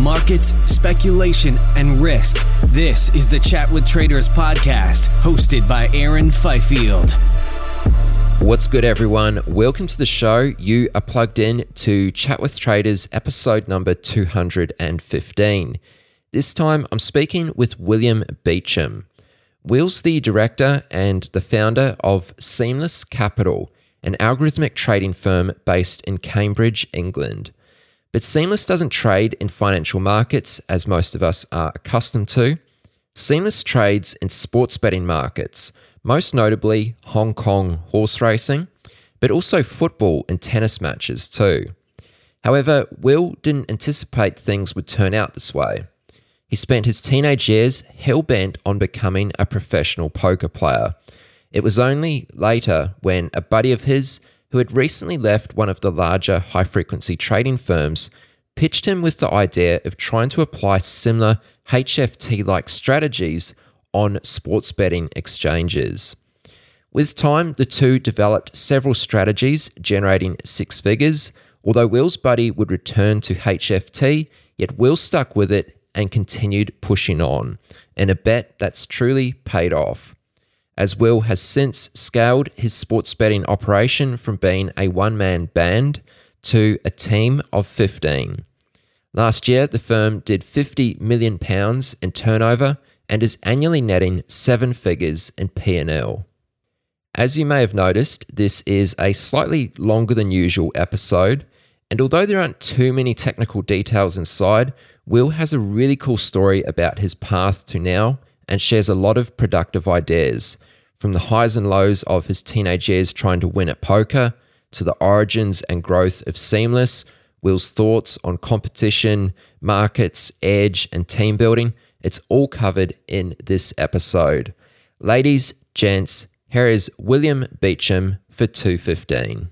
Markets, speculation, and risk. This is the Chat with Traders podcast, hosted by Aaron Fifield. What's good, everyone? Welcome to the show. You are plugged in to Chat with Traders, episode number 215. This time, I'm speaking with William Beecham. Will's the director and the founder of Seamless Capital, an algorithmic trading firm based in Cambridge, England. But Seamless doesn't trade in financial markets as most of us are accustomed to. Seamless trades in sports betting markets, most notably Hong Kong horse racing, but also football and tennis matches too. However, Will didn't anticipate things would turn out this way. He spent his teenage years hell bent on becoming a professional poker player. It was only later when a buddy of his who had recently left one of the larger high frequency trading firms, pitched him with the idea of trying to apply similar HFT like strategies on sports betting exchanges. With time, the two developed several strategies generating six figures, although Will's buddy would return to HFT, yet Will stuck with it and continued pushing on, in a bet that's truly paid off as Will has since scaled his sports betting operation from being a one man band to a team of 15. Last year, the firm did 50 million pounds in turnover and is annually netting seven figures in P&L. As you may have noticed, this is a slightly longer than usual episode, and although there aren't too many technical details inside, Will has a really cool story about his path to now and shares a lot of productive ideas, from the highs and lows of his teenage years trying to win at poker to the origins and growth of Seamless, Will's thoughts on competition, markets, edge, and team building. It's all covered in this episode. Ladies, gents, here is William Beecham for 215.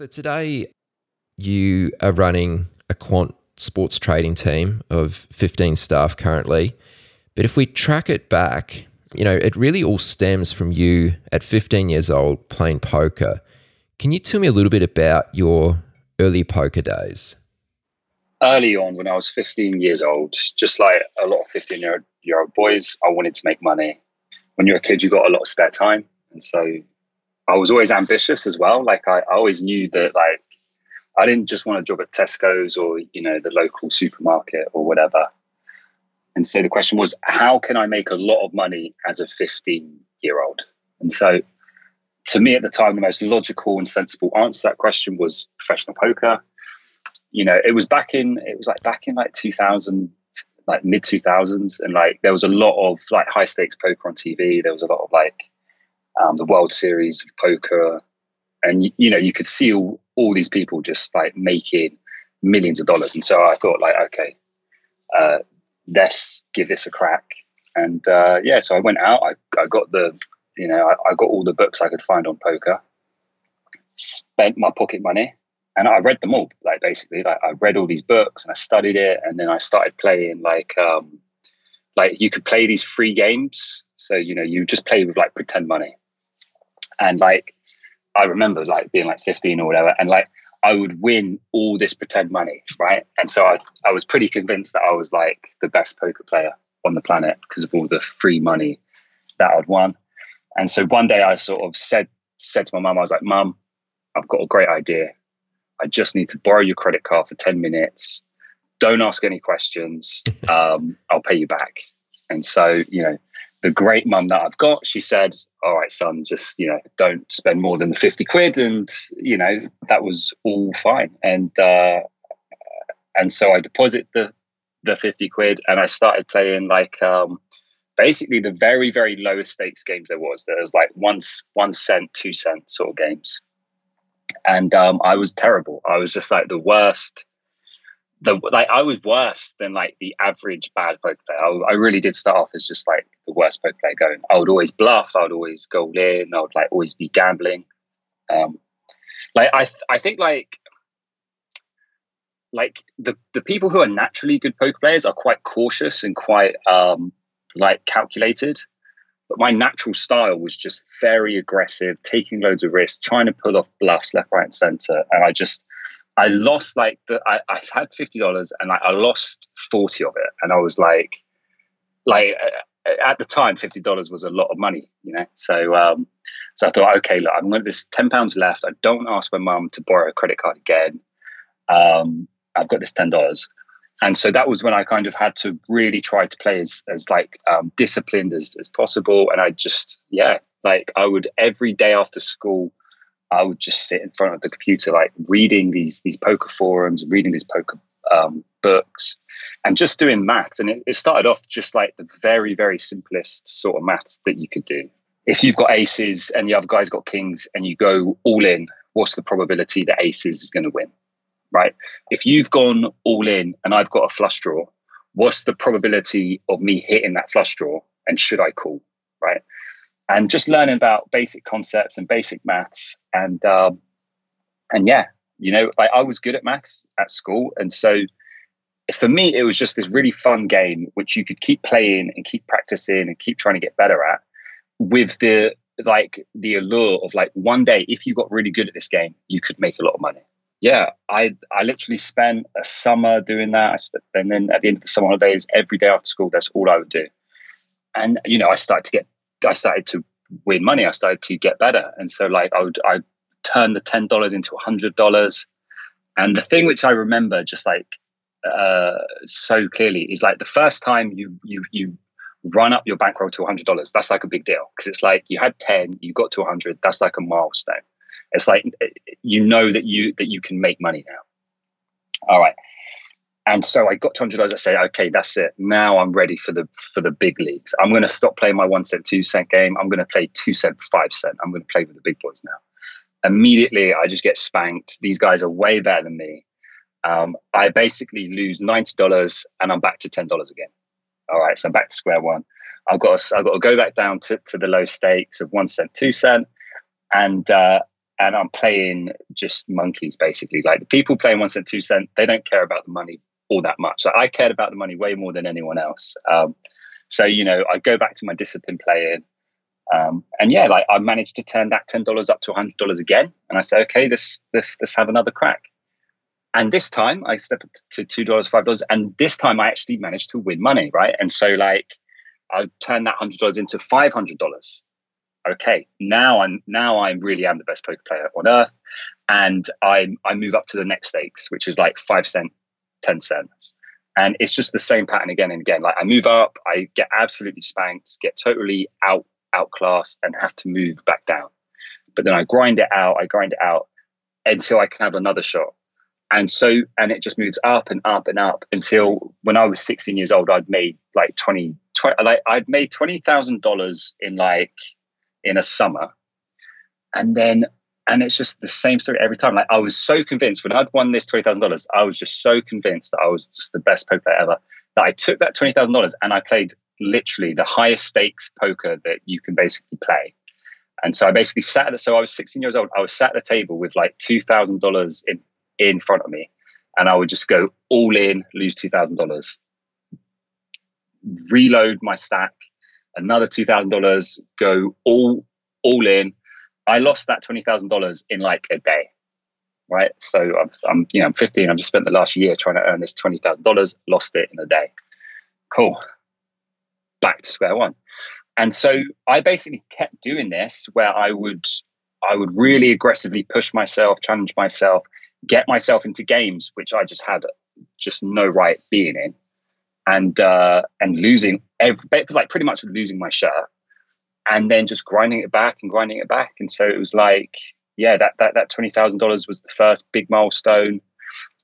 So today you are running a quant sports trading team of 15 staff currently. But if we track it back, you know, it really all stems from you at 15 years old playing poker. Can you tell me a little bit about your early poker days? Early on, when I was 15 years old, just like a lot of 15 year, year old boys, I wanted to make money. When you're a kid, you got a lot of spare time. And so I was always ambitious as well. Like I, I always knew that like I didn't just want a job at Tesco's or, you know, the local supermarket or whatever. And so the question was, how can I make a lot of money as a 15 year old? And so to me at the time, the most logical and sensible answer to that question was professional poker. You know, it was back in, it was like back in like 2000, like mid 2000s. And like there was a lot of like high stakes poker on TV. There was a lot of like um, the World Series of poker. And, you know, you could see all, all these people just like making millions of dollars. And so I thought like, okay, uh, let's give this a crack. And uh, yeah, so I went out. I, I got the, you know, I, I, got all the books I could find on poker. Spent my pocket money, and I read them all. Like basically, like I read all these books and I studied it, and then I started playing. Like, um, like you could play these free games So you know, you just play with like pretend money, and like I remember like being like 15 or whatever, and like I would win all this pretend money, right? And so I, I was pretty convinced that I was like the best poker player on the planet because of all the free money that I'd won. And so one day I sort of said said to my mum, I was like, "Mum, I've got a great idea. I just need to borrow your credit card for 10 minutes. Don't ask any questions. Um, I'll pay you back." And so, you know, the great mum that I've got, she said, All right, son, just, you know, don't spend more than the 50 quid. And, you know, that was all fine. And, uh, and so I deposit the, the 50 quid and I started playing like, um, basically the very, very lowest stakes games there was. There was like one, one cent, two cent sort of games. And, um, I was terrible. I was just like the worst the like I was worse than like the average bad poker player. I, I, really did start off as just like the worst poker player going. I would always bluff. I would always go in. I would like always be gambling. Um, like I, th- I think like like the the people who are naturally good poker players are quite cautious and quite um like calculated. But my natural style was just very aggressive, taking loads of risks, trying to pull off bluffs left, right, and center. And I just I lost like the I, I had fifty dollars and like I lost forty of it, and I was like, like at the time, fifty dollars was a lot of money, you know. So, um, so I thought, okay, look, I'm going to this ten pounds left. I don't ask my mum to borrow a credit card again. Um, I've got this ten dollars, and so that was when I kind of had to really try to play as as like um, disciplined as as possible. And I just, yeah, like I would every day after school. I would just sit in front of the computer, like reading these these poker forums, reading these poker um, books, and just doing maths. And it, it, started off just like the very very simplest sort of maths that you could do. If you've got aces and the other guy's got kings, and you go all in, what's the probability that aces is going to win? Right? If you've gone all in and I've got a flush draw, what's the probability of me hitting that flush draw? And should I call? Right? And just learning about basic concepts and basic maths. And um, and yeah you know i was good at maths at school. And so for me it was just this really fun game which you could keep playing and keep practicing and keep trying to get better at with the like the allure of like one day if you got really good at this game you could make a lot of money. Yeah i i literally spent a summer doing that. Spent, and then at the end of the summer holidays every day after school that's all i would do. And you know i started to get I started to win money. I started to get better, and so like I would I turn the ten dollars into a hundred dollars. And the thing which I remember just like uh, so clearly is like the first time you you you run up your bankroll to hundred dollars. That's like a big deal because it's like you had ten, you got to hundred. That's like a milestone. It's like you know that you that you can make money now. All right. And so I got to hundred dollars. I say, okay, that's it. Now I'm ready for the for the big leagues. I'm going to stop playing my one cent, two cent game. I'm going to play two cent, five cent. I'm going to play with the big boys now. Immediately, I just get spanked. These guys are way better than me. Um, I basically lose ninety dollars, and I'm back to ten dollars again. All right, so I'm back to square one. I've got to, I've got to go back down to, to the low stakes of one cent, two cent, and uh, and I'm playing just monkeys basically. Like the people playing one cent, two cent, they don't care about the money all that much. Like I cared about the money way more than anyone else. Um, so you know, I go back to my discipline playing, um, and yeah, like I managed to turn that ten dollars up to hundred dollars again, and I say, okay, this this let's have another crack. And this time I step to two dollars, five dollars, and this time I actually managed to win money, right? And so like I turned that hundred dollars into five hundred dollars. Okay, now I'm now I really am the best poker player on earth, and I I move up to the next stakes, which is like five cent 10 cents. And it's just the same pattern again and again. Like I move up, I get absolutely spanked, get totally out outclassed, and have to move back down. But then I grind it out, I grind it out until I can have another shot. And so, and it just moves up and up and up until when I was 16 years old, I'd made like 20, 20 like I'd made $20,000 in like, in a summer. And then and it's just the same story every time. Like I was so convinced when I'd won this twenty thousand dollars, I was just so convinced that I was just the best poker player ever. That I took that twenty thousand dollars and I played literally the highest stakes poker that you can basically play. And so I basically sat at the, so I was 16 years old. I was sat at the table with like two thousand dollars in in front of me, and I would just go all in, lose two thousand dollars, reload my stack, another two thousand dollars, go all all in. I lost that twenty thousand dollars in like a day, right? So I'm, I'm, you know, I'm 15. I've just spent the last year trying to earn this twenty thousand dollars, lost it in a day. Cool. Back to square one. And so I basically kept doing this where I would I would really aggressively push myself, challenge myself, get myself into games which I just had just no right being in, and uh, and losing every like pretty much losing my shirt, and then just grinding it back and grinding it back, and so it was like yeah that that that twenty thousand dollars was the first big milestone.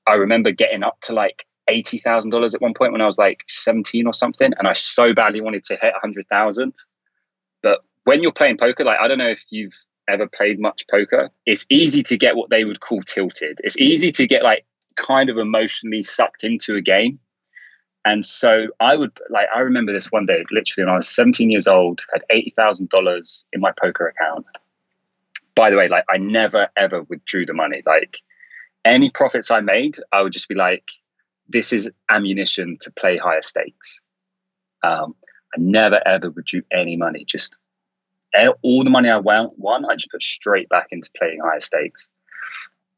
I remember getting up to like eighty thousand dollars at one point when I was like seventeen or something, and I so badly wanted to hit a hundred thousand. But when you're playing poker, like I don't know if you've ever played much poker, it's easy to get what they would call tilted. It's easy to get like kind of emotionally sucked into a game. And so I would like I remember this one day, literally when I was 17 years old, had eighty thousand dollars in my poker account. By the way, like I never ever withdrew the money. Like any profits I made, I would just be like, this is ammunition to play higher stakes. Um, I never ever withdrew any money. Just all the money I won, won, I just put straight back into playing higher stakes.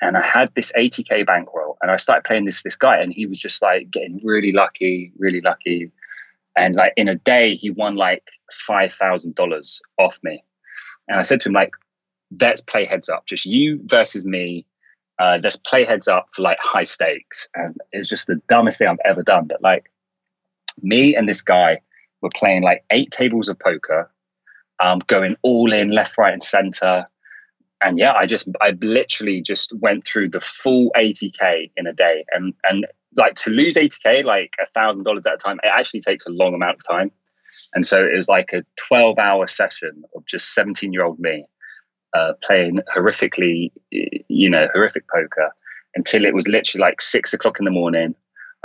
And I had this 80k bankroll, and I started playing this this guy, and he was just like getting really lucky, really lucky. And like in a day, he won like five thousand dollars off me. And I said to him, like, let's play heads up, just you versus me. Uh, let's play heads up for like high stakes. And it's just the dumbest thing I've ever done. But like, me and this guy were playing like eight tables of poker um, going all in left, right, and center. And yeah, I just I literally just went through the full 80k in a day, and and like to lose 80k, like a thousand dollars at a time, it actually takes a long amount of time. And so it was like a 12 hour session of just 17 year old me uh, playing horrifically, you know, horrific poker until it was literally like six o'clock in the morning.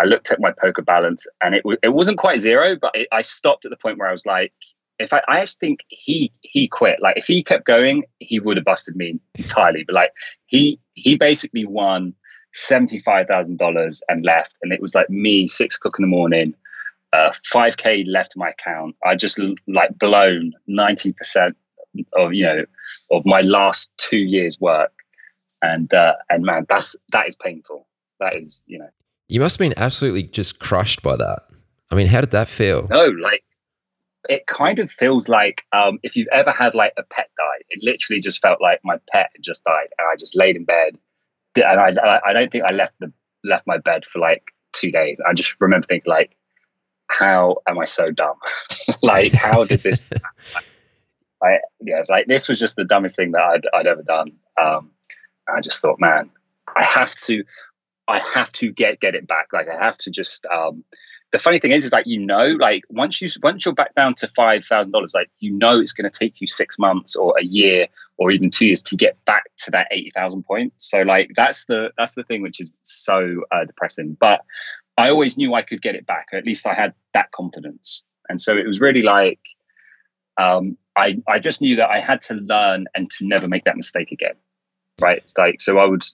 I looked at my poker balance and it, w- it wasn't quite zero, but it, I stopped at the point where I was like, if I, I think he he quit. Like if he kept going, he would have busted me entirely. But like he he basically won seventy five thousand dollars and left, and it was like me six o'clock in the morning, five uh, k left my account. I just like blown ninety percent of you know of my last two years work, and uh, and man, that's that is painful. That is you know. You must have been absolutely just crushed by that. I mean, how did that feel? No, like it kind of feels like um, if you've ever had like a pet die, it literally just felt like my pet just died, and I just laid in bed, and I I don't think I left the left my bed for like two days. I just remember thinking like, how am I so dumb? like, how did this? I yeah, like this was just the dumbest thing that I'd I'd ever done. Um, I just thought, man, I have to, I have to get get it back. Like I have to just um, the funny thing is, is like you know, like once you once you're back down to five thousand dollars, like you know, it's going to take you six months or a year or even two years to get back to that eighty thousand point. So like that's the that's the thing which is so uh, depressing. But I always knew I could get it back. at least I had that confidence, and so it was really like um, I I just knew that I had to learn and to never make that mistake again. Right? It's like so I would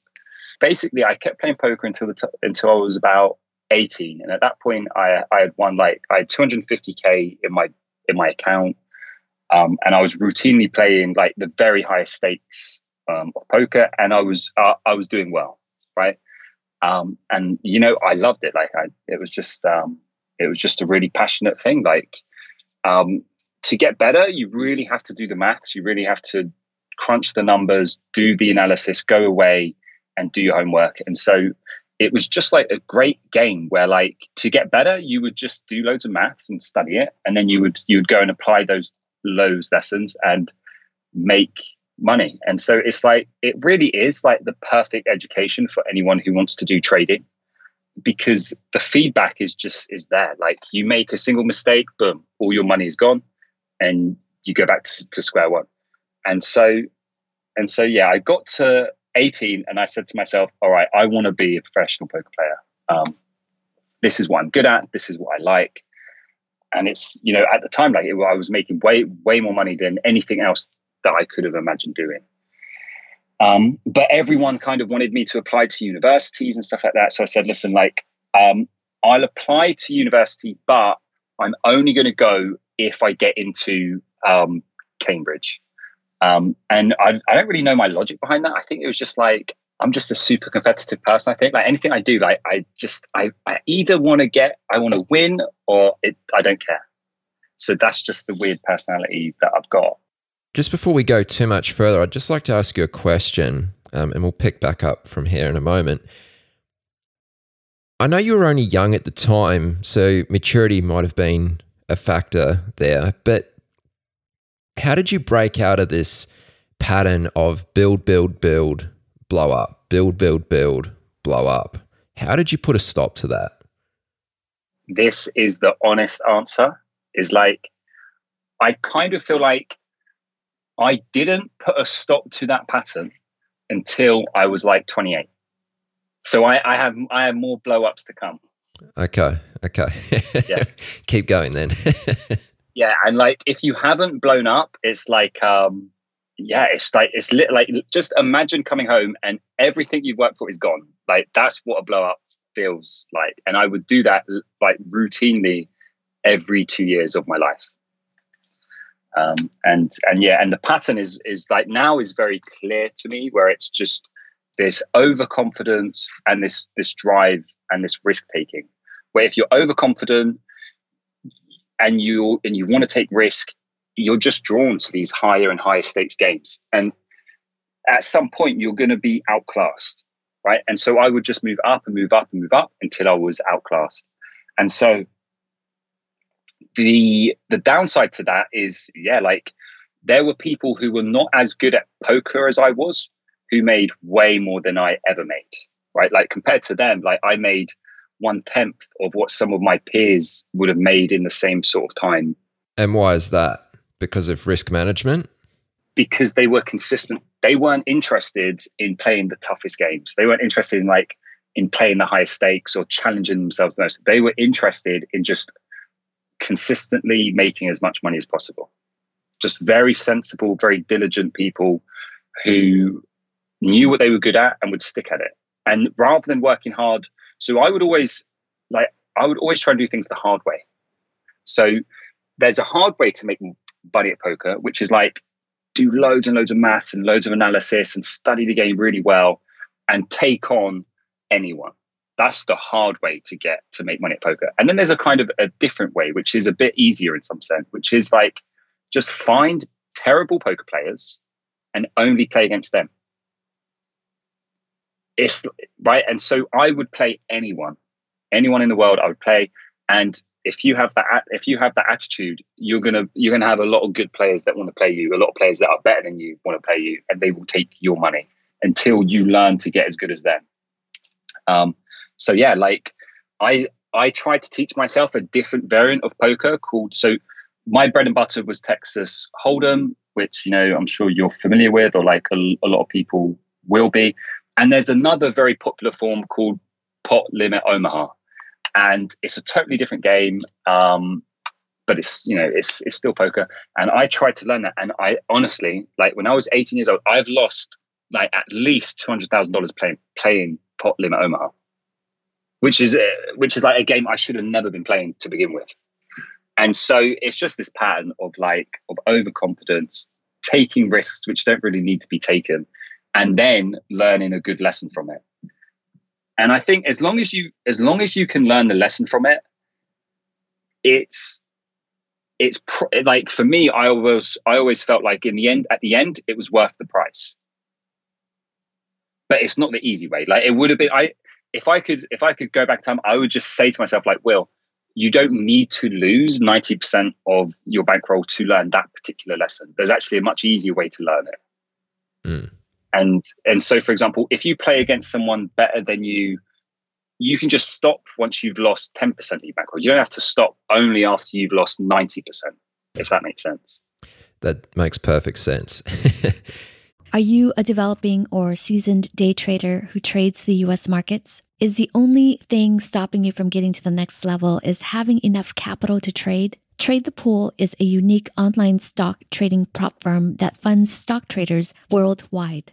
basically I kept playing poker until the t- until I was about 18 and at that point i i had won like i had 250k in my in my account um, and i was routinely playing like the very highest stakes um, of poker and i was uh, i was doing well right? Um, and you know i loved it like i it was just um, it was just a really passionate thing like um, to get better you really have to do the maths you really have to crunch the numbers do the analysis go away and do your homework and so it was just like a great game where like to get better you would just do loads of maths and study it and then you would you would go and apply those those lessons and make money. And so it's like it really is like the perfect education for anyone who wants to do trading because the feedback is just is there. Like you make a single mistake boom all your money is gone and you go back to, to square one. And so and so yeah i got to 18 and I said to myself, all right, I want to be a professional poker player. Um, this is what I'm good at. This is what I like. And it's, you know, at the time, like it, I was making way, way more money than anything else that I could have imagined doing. Um, but everyone kind of wanted me to apply to universities and stuff like that. So I said, listen, like, um, I'll apply to university, but I'm only going to go if I get into um, Cambridge. Um, and I, I don't really know my logic behind that. I think it was just like I'm just a super competitive person. I think like anything I do, like I just I, I either want to get I want to win or it, I don't care. So that's just the weird personality that I've got. Just before we go too much further, I'd just like to ask you a question, um, and we'll pick back up from here in a moment. I know you were only young at the time, so maturity might have been a factor there, but how did you break out of this pattern of build, build, build, blow up, build, build, build, blow up? How did you put a stop to that? This is the honest answer. Is like, I kind of feel like I didn't put a stop to that pattern until I was like 28. So I, I have I have more blow ups to come. Okay. Okay. Yeah. Keep going then. yeah, and like if you haven't blown up, it's like um yeah, it's like it's lit, like just imagine coming home and everything you've worked for is gone. Like that's what a blow up feels like, and I would do that like routinely every two years of my life. Um, and and yeah, and the pattern is is like now is very clear to me, where it's just this overconfidence and this this drive and this risk taking. Where if you're overconfident and you and you want to take risk, you're just drawn to these higher and higher stakes games, and at some point you're going to be outclassed, right? And so I would just move up and move up and move up until I was outclassed, and so the the downside to that is yeah like there were people who were not as good at poker as i was who made way more than i ever made right? Like compared to them like i made one tenth of what some of my peers would have made in the same sort of time. And why is that? Because of risk management? Because they were consistent. They weren't interested in playing the toughest games. They weren't interested in like in playing the highest stakes or challenging themselves the most. They were interested in just consistently making as much money as possible. Just very sensible, very diligent people who knew what they were good at and would stick at it. And rather than working hard, so I would always like I would always try and do things the hard way. So there's a hard way to make money at poker, which is like do loads and loads of maths and loads of analysis and study the game really well and take on anyone that's the hard way to get to make money at poker. And then there's a kind of a different way, which is a bit easier in some sense, which is like just find terrible poker players and only play against them. It's right. And so I would play anyone, anyone in the world I would play. And if you have that if you have that attitude, you're gonna you're gonna have a lot of good players that want to play you, a lot of players that are better than you want to play you, and they will take your money until you learn to get as good as them. Um, so yeah, like I I tried to teach myself a different variant of poker called so my bread and butter was Texas Hold'em, which you know I'm sure you're familiar with, or like a, a lot of people will be. And there's another very popular form called Pot Limit Omaha, and it's a totally different game. Um, but it's you know it's it's still poker, and I tried to learn that, and I honestly like when I was 18 years old, I've lost like at least two hundred thousand dollars playing playing Pot Limit Omaha which is uh, which is like a game I should have never been playing to begin with. And so it's just this pattern of like of overconfidence, taking risks which don't really need to be taken, and then learning a good lesson from it. And I think as long as you as long as you can learn the lesson from it, it's it's pr- like for me, I always I always felt like in the end at the end it was worth the price. But it's not the easy way. Like it would have been I if I could if I could go back time, I would just say to myself like, Will, you don't need to lose 90% of your bankroll to learn that particular lesson. There's actually a much easier way to learn it. Mm. And and so for example, if you play against someone better than you, you can just stop once you've lost 10% of your bankroll. You don't have to stop only after you've lost 90%, if that makes sense. That makes perfect sense. Are you a developing or seasoned day trader who trades the US markets? Is the only thing stopping you from getting to the next level is having enough capital to trade? Trade the Pool is a unique online stock trading prop firm that funds stock traders worldwide.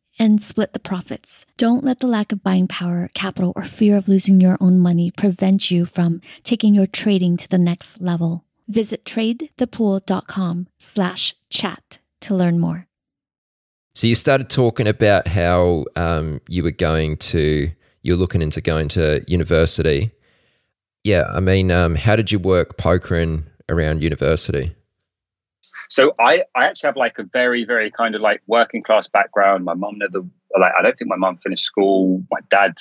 and split the profits. Don't let the lack of buying power, capital, or fear of losing your own money prevent you from taking your trading to the next level. Visit tradethepool.com slash chat to learn more. So you started talking about how um, you were going to, you're looking into going to university. Yeah, I mean, um, how did you work pokering around university? So I, I actually have like a very, very kind of like working class background. My mom never, like, I don't think my mom finished school. My dad,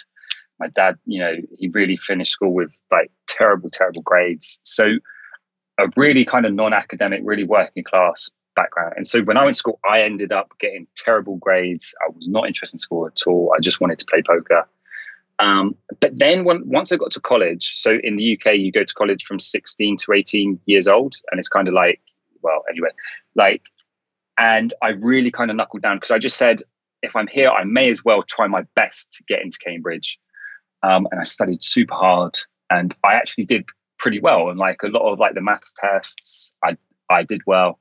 my dad, you know, he really finished school with like terrible, terrible grades. So a really kind of non-academic, really working class background. And so when I went to school, I ended up getting terrible grades. I was not interested in school at all. I just wanted to play poker. Um, but then when, once I got to college, so in the UK, you go to college from 16 to 18 years old, and it's kind of like, well, anyway, like, and I really kind of knuckled down because I just said, if I'm here, I may as well try my best to get into Cambridge. Um, and I studied super hard, and I actually did pretty well. And like a lot of like the maths tests, I I did well.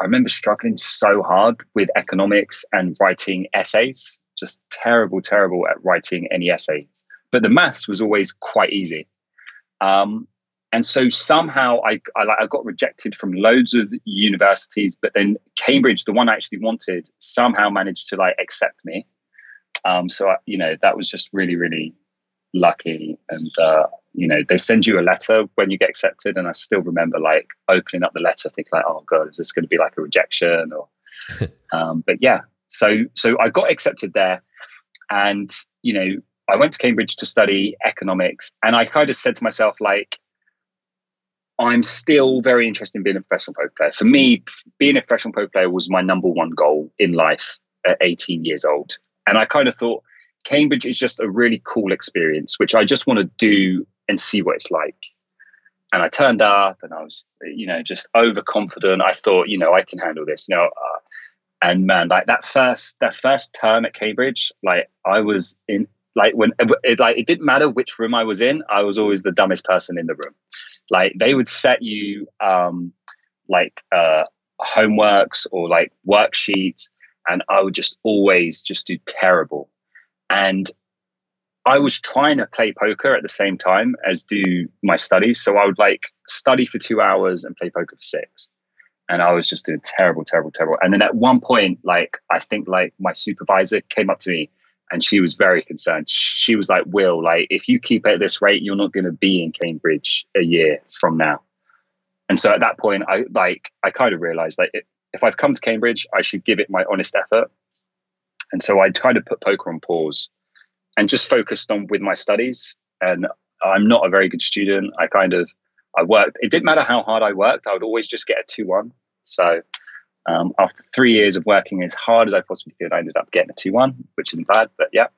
I remember struggling so hard with economics and writing essays just terrible, terrible at writing any essays. But the maths was always quite easy. Um, and so somehow I, I, I, got rejected from loads of universities, but then Cambridge, the one I actually wanted, somehow managed to like accept me. Um, so I, you know that was just really, really lucky. And uh, you know they send you a letter when you get accepted, and I still remember like opening up the letter, thinking like, oh god, is this going to be like a rejection? Or, um, but yeah, so so I got accepted there, and you know I went to Cambridge to study economics, and I kind of said to myself like. I'm still very interested in being a professional poker player. For me, being a professional poker player was my number one goal in life at 18 years old. And I kind of thought Cambridge is just a really cool experience, which I just want to do and see what it's like. And I turned up and I was, you know, just overconfident. I thought, you know, I can handle this. You know, uh, and man like that first that first term at cambridge like i was in like when it, like it didn't matter which room i was in i was always the dumbest person in the room like they would set you um like uh homeworks or like worksheets and i would just always just do terrible and i was trying to play poker at the same time as do my studies so i would like study for two hours and play poker for six and I was just doing terrible, terrible, terrible. And then at one point, like I think like my supervisor came up to me and she was very concerned. She was like, Will, like if you keep at this rate, you're not gonna be in Cambridge a year from now. And so at that point, I like I kind of realized like if I've come to Cambridge, I should give it my honest effort. And so I kind of put poker on pause and just focused on with my studies. And I'm not a very good student. I kind of I worked. It didn't matter how hard I worked. I would always just get a two one. So um, after three years of working as hard as I possibly could, I ended up getting a two one, which isn't bad. But yeah,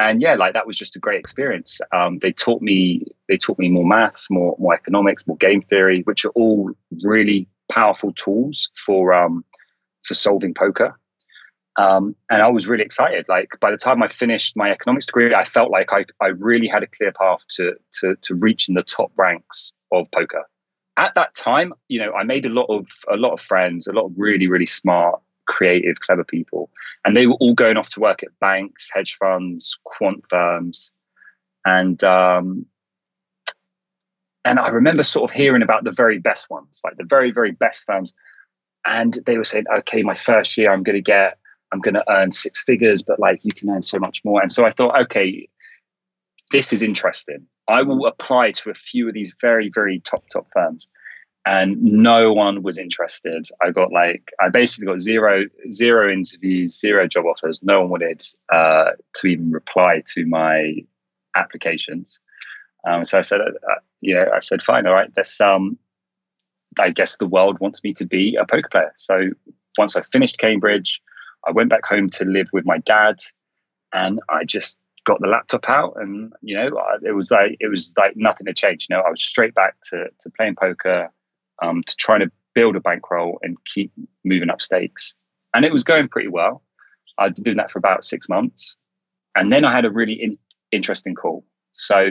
and yeah, like that was just a great experience. Um, they taught me. They taught me more maths, more more economics, more game theory, which are all really powerful tools for um, for solving poker. Um, and I was really excited. Like by the time I finished my economics degree, I felt like I, I really had a clear path to, to, to reach in the top ranks of poker. At that time, you know, I made a lot of a lot of friends, a lot of really really smart, creative, clever people, and they were all going off to work at banks, hedge funds, quant firms, and um, and I remember sort of hearing about the very best ones, like the very very best firms, and they were saying, okay, my first year I'm going to get I'm going to earn six figures, but like you can earn so much more. And so I thought, okay, this is interesting. I will apply to a few of these very, very top, top firms. And no one was interested. I got like, I basically got zero, zero interviews, zero job offers. No one wanted uh, to even reply to my applications. Um, so I said, uh, uh know, I said, fine, all right, this, um, I guess the world wants me to be a poker player. So once I finished Cambridge, I went back home to live with my dad, and I just got the laptop out, and you know, it was like it was like nothing had changed. You know, I was straight back to to playing poker, um, to trying to build a bankroll and keep moving up stakes, and it was going pretty well. I'd been doing that for about six months, and then I had a really in- interesting call. So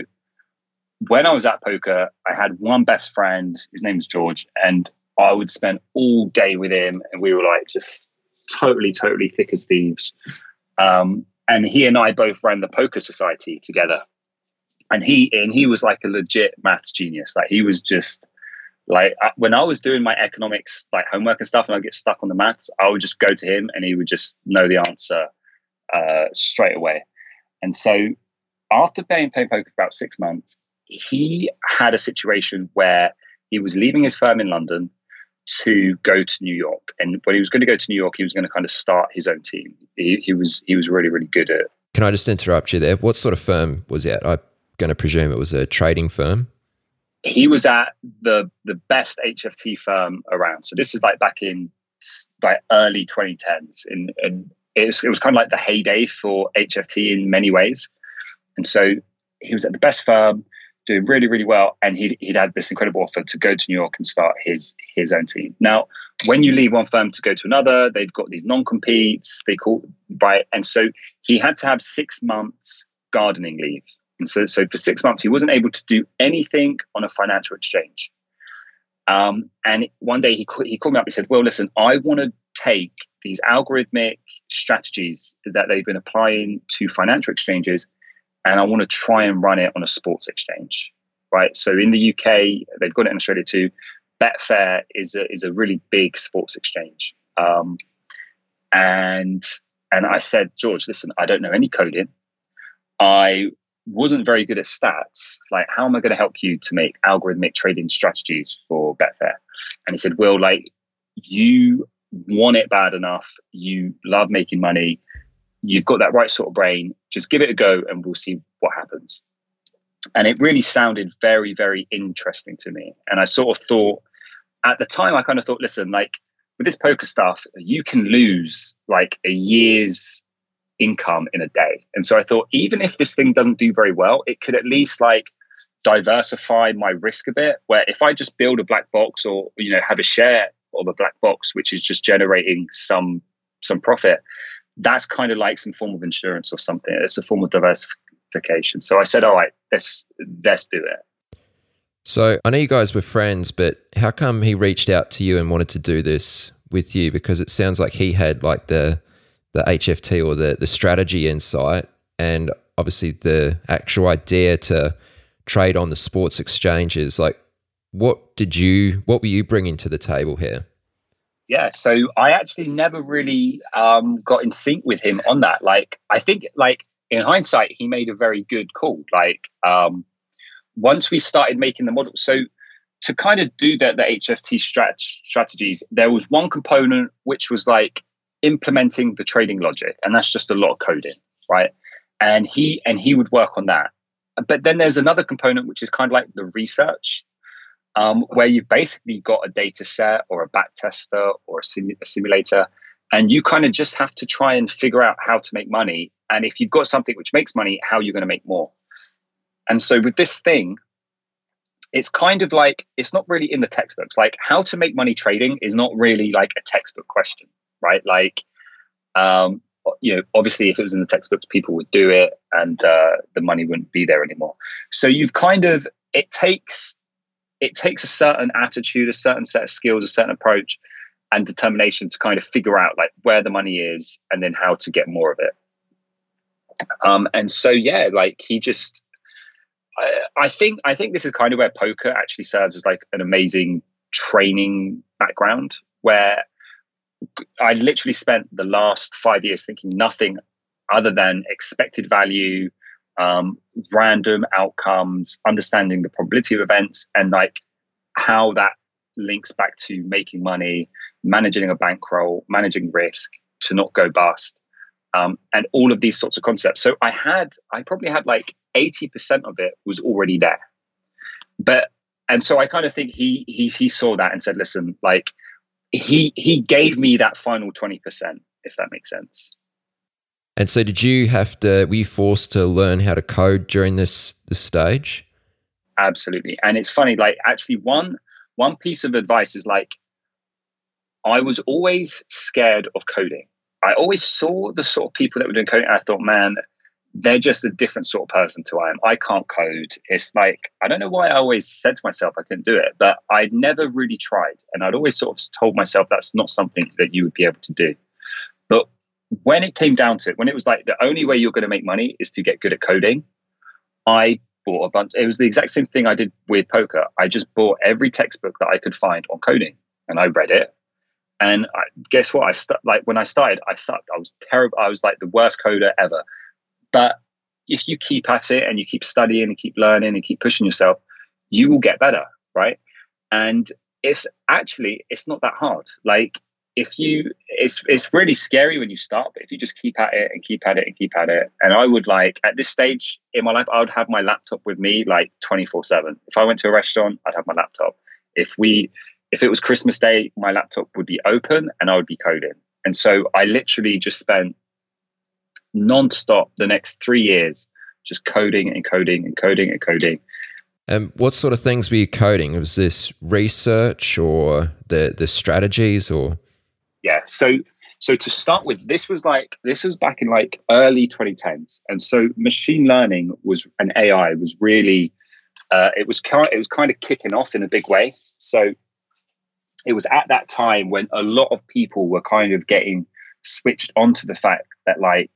when I was at poker, I had one best friend. His name was George, and I would spend all day with him, and we were like just totally, totally thick as thieves. Um, and he and I both ran the poker society together. And he and he was like a legit maths genius. Like he was just like when I was doing my economics like homework and stuff, and I get stuck on the maths, I would just go to him, and he would just know the answer uh, straight away. And so after playing playing poker for about six months, he had a situation where he was leaving his firm in London to go to New York. And when he was going to go to New York, he was going to kind of start his own team. He, he was he was really really good at. Can I just interrupt you there? What sort of firm was he at? I'm going to presume it was a trading firm. He was at the the best HFT firm around. So this is like back in like early 2010s, and and it was, it was kind of like the heyday for HFT in many ways. And so he was at the best firm doing really, really well. And he'd, he'd had this incredible offer to go to New York and start his his own team. Now, when you leave one firm to go to another, they've got these non-competes, they call right. And so he had to have six months gardening leave. And so, so for six months, he wasn't able to do anything on a financial exchange. Um, and one day he, he called me up. He said, Well, listen, I want to take these algorithmic strategies that they've been applying to financial exchanges and I want to try and run it on a sports exchange, right? So in the UK, they've got it in Australia too. Betfair is a, is a really big sports exchange. Um, and and I said, George, listen, I don't know any coding. I wasn't very good at stats. Like, how am I going to help you to make algorithmic trading strategies for Betfair? And he said, Will, like, you want it bad enough. You love making money you've got that right sort of brain. Just give it a go and we'll see what happens. And it really sounded very, very interesting to me. And I sort of thought, at the time, I kind of thought, listen, like with this poker stuff, you can lose like a year's income in a day. And so I thought, even if this thing doesn't do very well, it could at least like diversify my risk a bit. Where if I just build a black box or, you know, have a share of a black box, which is just generating some some profit, that's kind of like some form of insurance or something. It's a form of diversification. So I said, all right, let's let's do it. So I know you guys were friends, but how come he reached out to you and wanted to do this with you? Because it sounds like he had like the the HFT or the the strategy insight, and obviously the actual idea to trade on the sports exchanges. Like, what did you? What were you bringing to the table here? Yeah so i actually never really um, got in sync with him on that. Like i think like in hindsight he made a very good call. Like um, once we started making the model so to kind of do the, the hft strat- strategies there was one component which was like implementing the trading logic and that's just a lot of coding right? And he and he would work on that. But then there's another component which is kind of like the research um, where you've basically got a data set or a back tester or a, sim- a simulator, and you kind of just have to try and figure out how to make money. And if you've got something which makes money, how you're going to make more. And so with this thing, it's kind of like it's not really in the textbooks. Like how to make money trading is not really like a textbook question, right? Like, um, you know, obviously, if it was in the textbooks, people would do it, and uh, the money wouldn't be there anymore. So you've kind of it takes it takes a certain attitude, a certain set of skills, a certain approach and determination to kind of figure out like where the money is and then how to get more of it. Um, and so yeah, like he just I, I think I think this is kind of where poker actually serves as like an amazing training background where I literally spent the last five years thinking nothing other than expected value, um, random outcomes, understanding the probability of events, and like how that links back to making money, managing a bankroll, managing risk to not go bust, um, and all of these sorts of concepts. So I had, I probably had like 80% of it was already there. But, and so I kind of think he, he, he saw that and said, listen, like he, he gave me that final 20%, if that makes sense. And so, did you have to? Were you forced to learn how to code during this this stage? Absolutely, and it's funny. Like, actually, one one piece of advice is like, I was always scared of coding. I always saw the sort of people that were doing coding. And I thought, man, they're just a different sort of person to I am. I can't code. It's like I don't know why I always said to myself I couldn't do it, but I'd never really tried, and I'd always sort of told myself that's not something that you would be able to do. When it came down to it, when it was like the only way you're going to make money is to get good at coding, I bought a bunch. It was the exact same thing I did with poker. I just bought every textbook that I could find on coding, and I read it. And I, guess what? I st- like when I started, I sucked. I was terrible. I was like the worst coder ever but if you keep at it and you keep studying and keep learning and keep pushing yourself, you will get better, right? And it's actually it's not that hard. Like if you it's it's really scary when you start, but if you just keep at it and keep at it and keep at it. And I would like at this stage in my life, I would have my laptop with me like 24-7. If I went to a restaurant, I'd have my laptop. If we if it was Christmas Day, my laptop would be open and I would be coding. And so I literally just spent non-stop the next three years, just coding and coding and coding and coding. And what sort of things were you coding? Was this research or the the strategies or? Yeah. So so to start with, this was like this was back in like early 2010s, and so machine learning was and AI was really uh, it was kind it was kind of kicking off in a big way. So it was at that time when a lot of people were kind of getting switched onto the fact that like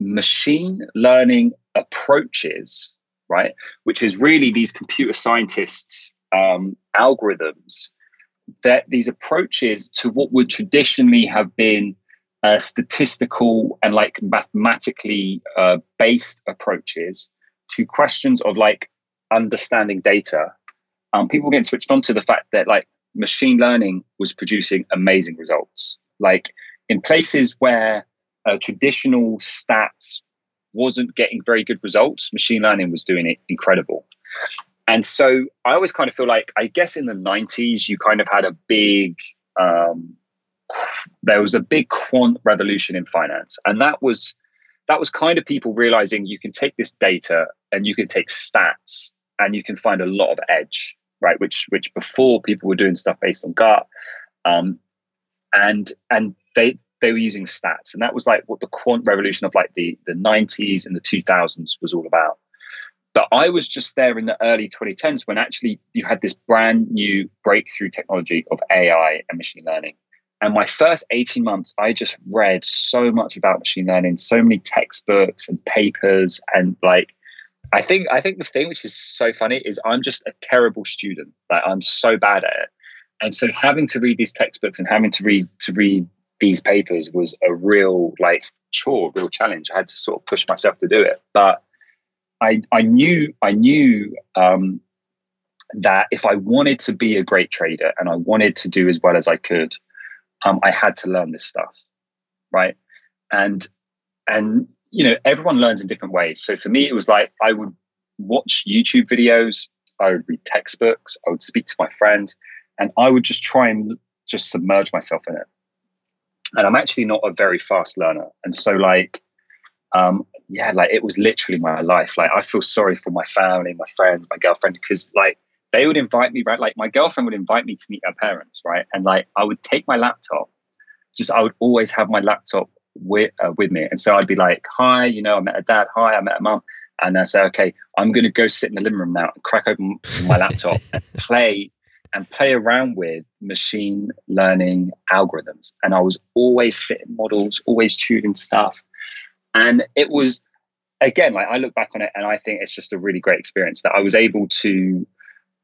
machine learning approaches, right, which is really these computer scientists' um, algorithms, that these approaches to what would traditionally have been uh, statistical and like mathematically uh, based approaches to questions of like understanding data. Um, people getting switched on to the fact that like machine learning was producing amazing results. Like in places where uh, traditional stats wasn't getting very good results, machine learning was doing it incredible. And so I always kind of feel like, I guess in the 90s, you kind of had a big, um, there was a big quant revolution in finance. And that was, that was kind of people realizing you can take this data and you can take stats and you can find a lot of edge, right? Which, which before people were doing stuff based on gut. Um, and, and they, they were using stats and that was like what the quant revolution of like the the 90s and the 2000s was all about but i was just there in the early 2010s when actually you had this brand new breakthrough technology of ai and machine learning. And my first 18 months i just read so much about machine learning so many textbooks and papers. And like i think i think the thing which is so funny is i'm just a terrible student. Like i'm so bad at it. And so having to read these textbooks and having to read to read these papers was a real like chore, real challenge. I had to sort of push myself to do it, but I I knew I knew um, that if I wanted to be a great trader and I wanted to do as well as I could, um, I had to learn this stuff, right? And and you know everyone learns in different ways. So for me, it was like I would watch YouTube videos, I would read textbooks, I would speak to my friends, and I would just try and just submerge myself in it and I'm actually not a very fast learner. And so, like, um, yeah, like it was literally my life. Like, I feel sorry for my family, my friends, my girlfriend, because like they would invite me, right? Like, my girlfriend would invite me to meet her parents, right? And like, I would take my laptop, just I would always have my laptop with uh, with me, and so I'd be like, "Hi, you know, I met a dad. Hi, I met a mom." And I say, "Okay, I'm going to go sit in the living room now and crack open my laptop and play and play around with machine learning algorithms. And I was always fitting models, always tuning stuff. And it was, again, like I look back on it and I think it's just a really great experience that I was able to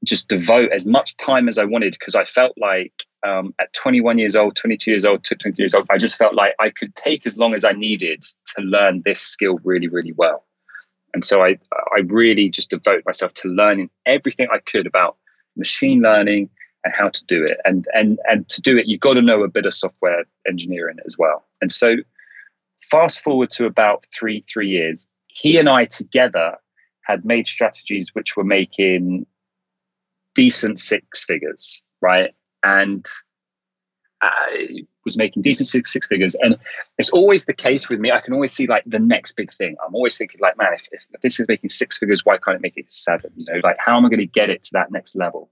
just devote as much time as I wanted because I felt like um, at 21 years old, 22 years old, 22 years old, I just felt like I could take as long as I needed to learn this skill really, really well. And so I, I really just devote myself to learning everything I could about machine learning and how to do it. And and and to do it, you've got to know a bit of software engineering as well. And so fast forward to about three, three years, he and I together had made strategies which were making decent six figures, right? And I was making decent six, six figures. And it's always the case with me. I can always see like the next big thing. I'm always thinking like, man, if, if this is making six figures, why can't it make it seven? You know, like how am I going to get it to that next level?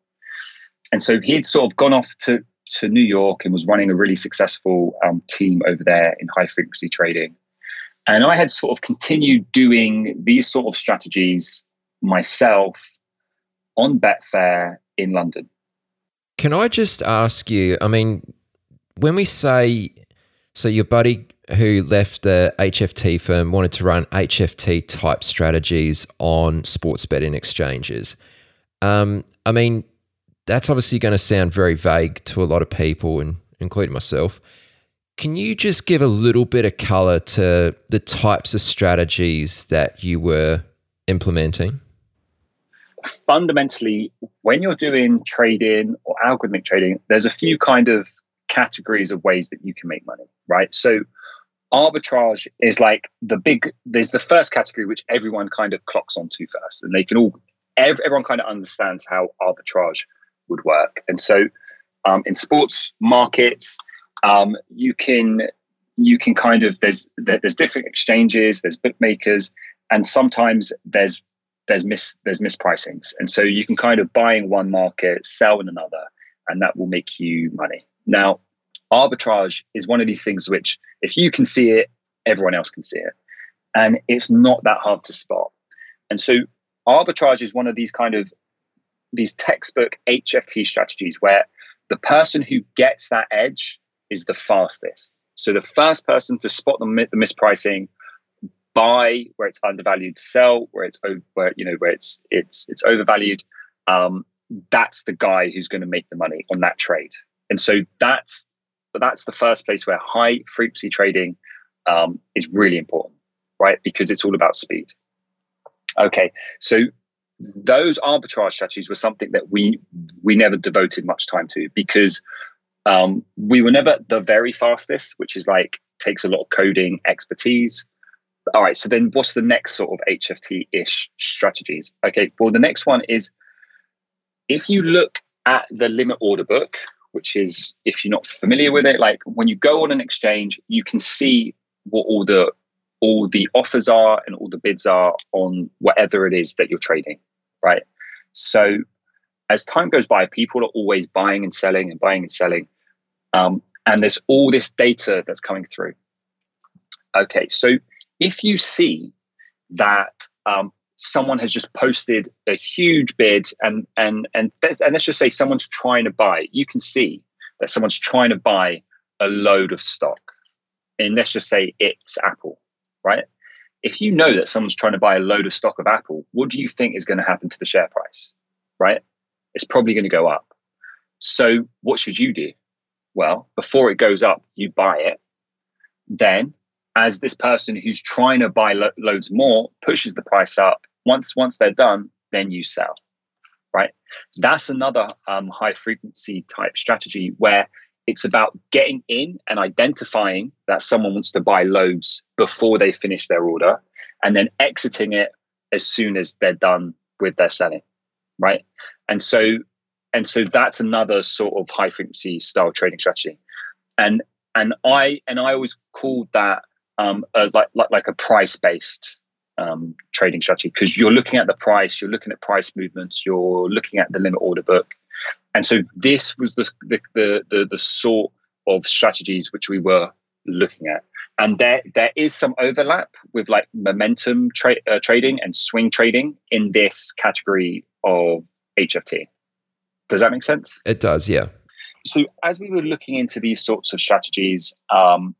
And so he'd sort of gone off to, to New York and was running a really successful um, team over there in high frequency trading. And I had sort of continued doing these sort of strategies myself on Betfair in London. Can I just ask you? I mean, when we say, so your buddy who left the HFT firm wanted to run HFT type strategies on sports betting exchanges. Um, I mean, that's obviously going to sound very vague to a lot of people, and including myself. Can you just give a little bit of color to the types of strategies that you were implementing? Fundamentally, when you're doing trading or algorithmic trading, there's a few kind of categories of ways that you can make money, right? So arbitrage is like the big there's the first category which everyone kind of clocks onto first and they can all everyone kind of understands how arbitrage would work and so um, in sports markets um, you can you can kind of there's there's different exchanges there's bookmakers and sometimes there's there's mis there's mispricings and so you can kind of buy in one market sell in another and that will make you money now, arbitrage is one of these things which, if you can see it, everyone else can see it. And it's not that hard to spot. And so, arbitrage is one of these kind of these textbook HFT strategies where the person who gets that edge is the fastest. So the first person to spot the, the mispricing, buy where it's undervalued, sell where it's where you know where it's it's it's overvalued. Um, that's the guy who's going to make the money on that trade. And so that's that's the first place where high frequency trading um, is really important, right? Because it's all about speed. Okay, so those arbitrage strategies were something that we we never devoted much time to because um, we were never the very fastest, which is like takes a lot of coding expertise. All right, so then what's the next sort of HFT ish strategies? Okay, well, the next one is if you look at the limit order book, which is if you're not familiar with it, like when you go on an exchange, you can see what all the all the offers are and all the bids are on whatever it is that you're trading, right? So as time goes by, people are always buying and selling and buying and selling. Um, and there's all this data that's coming through. Okay, so if you see that um, someone has just posted a huge bid and and and and let's just say someone's trying to buy you can see that someone's trying to buy a load of stock and let's just say it's apple right if you know that someone's trying to buy a load of stock of apple what do you think is going to happen to the share price right it's probably going to go up so what should you do well before it goes up you buy it then as this person who's trying to buy lo- loads more pushes the price up once once they're done, then you sell. Right. That's another um, high frequency type strategy where it's about getting in and identifying that someone wants to buy loads before they finish their order and then exiting it as soon as they're done with their selling right? And so and so that's another sort of high frequency style trading strategy. And and i and i always called that um a, like, like like a price based um, trading strategy because you're looking at the price, you're looking at price movements, you're looking at the limit order book, and so this was the the the, the, the sort of strategies which we were looking at. And there there is some overlap with like momentum tra- uh, trading and swing trading in this category of HFT. Does that make sense? It does, yeah. So as we were looking into these sorts of strategies, um,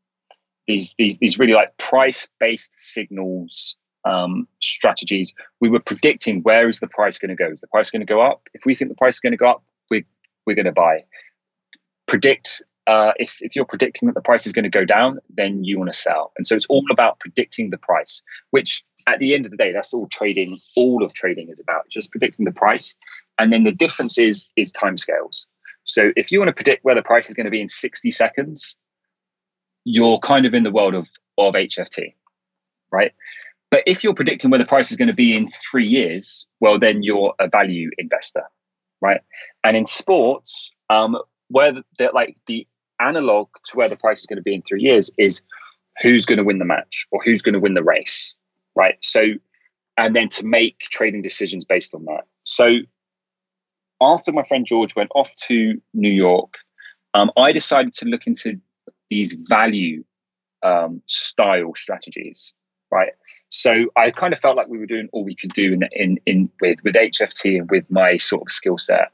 these these these really like price based signals um, strategies, we were predicting where is the price going to go? Is the price going to go up? If we think the price is going to go up, we're going to buy. Predict uh, if, if you're predicting that the price is going to go down, then you want to sell. And so it's all about predicting the price, which at the end of the day, that's all trading, all of trading is about, just predicting the price. And then the difference is is timescales. So if you want to predict where the price is going to be in 60 seconds, you're kind of in the world of, of HFT, right? But if you're predicting where the price is going to be in three years, well, then you're a value investor, right? And in sports, um, where the, like the analog to where the price is going to be in three years is who's going to win the match or who's going to win the race, right? So, and then to make trading decisions based on that. So, after my friend George went off to New York, um, I decided to look into these value um, style strategies, right? So I kind of felt like we were doing all we could do in, in, in with with HFT and with my sort of skill set.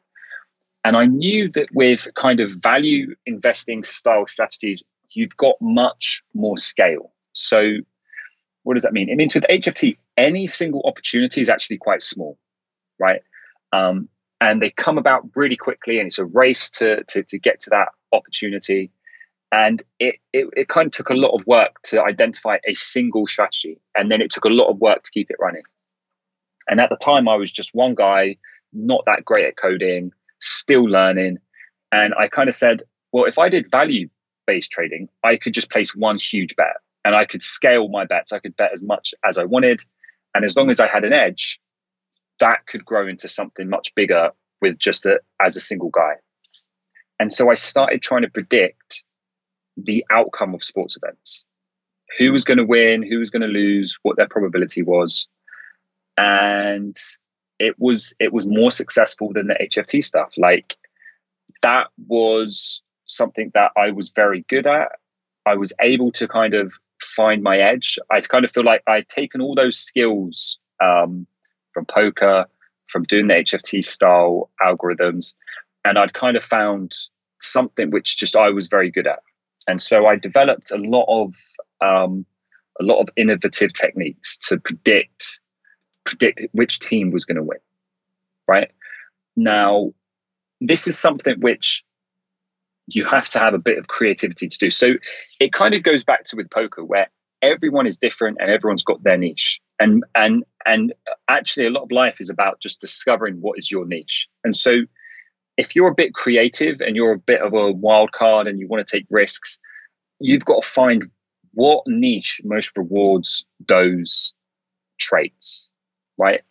And I knew that with kind of value investing style strategies, you've got much more scale. So, what does that mean? It means with HFT, any single opportunity is actually quite small, right? Um, and they come about really quickly, and it's a race to to, to get to that opportunity. And it, it it kind of took a lot of work to identify a single strategy, and then it took a lot of work to keep it running. And at the time, I was just one guy, not that great at coding, still learning, and I kind of said, well, if I did value based trading, I could just place one huge bet and I could scale my bets. I could bet as much as I wanted. And as long as I had an edge, that could grow into something much bigger with just a, as a single guy. And so I started trying to predict the outcome of sports events who was going to win, who was going to lose, what their probability was. And it was it was more successful than the HFT stuff. Like that was something that I was very good at. I was able to kind of find my edge. I kind of feel like I'd taken all those skills um, from poker, from doing the HFT style algorithms, and I'd kind of found something which just I was very good at. And so I developed a lot of um, a lot of innovative techniques to predict predict which team was going to win. Right now, this is something which you have to have a bit of creativity to do. So it kind of goes back to with poker where everyone is different and everyone's got their niche. And and and actually a lot of life is about just discovering what is your niche. And so if you're a bit creative and you're a bit of a wild card and you want to take risks, you've got to find what niche most rewards those traits, right?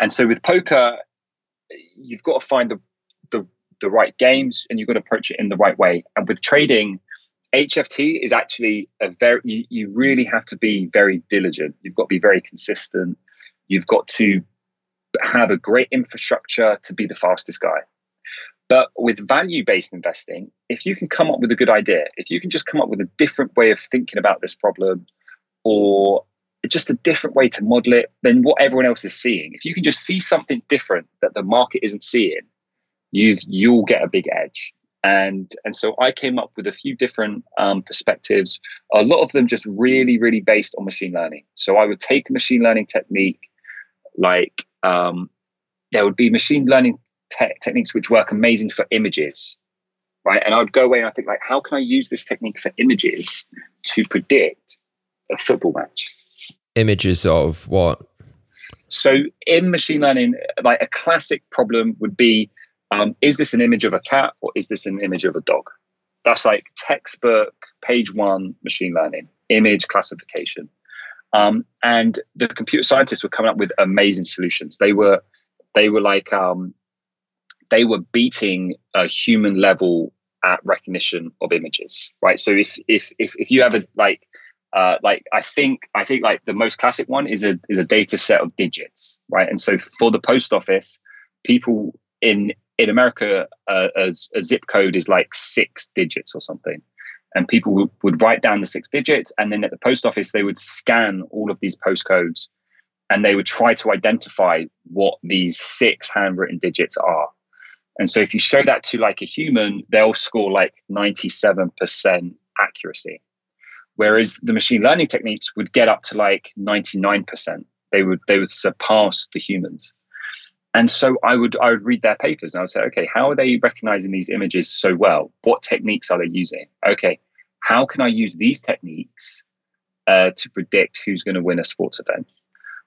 And so with poker, you've got to find the the right games and you've got to approach it in the right way. And with trading, HFT is actually a very, you, you really have to be very diligent. You've got to be very consistent. You've got to have a great infrastructure to be the fastest guy. But with value based investing, if you can come up with a good idea, if you can just come up with a different way of thinking about this problem or just a different way to model it than what everyone else is seeing, if you can just see something different that the market isn't seeing, you've you'll get a big edge. And and so i came up with a few different um, perspectives a lot of them just really really based on machine learning. So i would take a machine learning technique like um, there would be machine learning te- techniques which work amazing for images right and i would go away and i think like how can i use this technique for images to predict a football match images of what so in machine learning like a classic problem would be um, is this an image of a cat or is this an image of a dog? That's like textbook, page one machine learning, image classification. Um, and the computer scientists were coming up with amazing solutions. They were, they were like, um, they were beating a human level at recognition of images, right? So if if if if you have a like uh, like I think I think like the most classic one is a is a data set of digits, right? And so for the post office, people in in America, uh, a, a, zip code is like six digits or something. And people would, would write down the six digits. And then at the post office, they would scan all of these postcodes and they would try to identify what these six handwritten digits are. And so if you show that to like a human, they'll score like 97% accuracy. Whereas the machine learning techniques would get up to like 99%. They would they would surpass the humans and so I would I would read their papers and I would say, okay, how are they recognizing these images so well? What techniques are they using? Okay, how can I use these techniques uh, to predict who's going to win a sports event?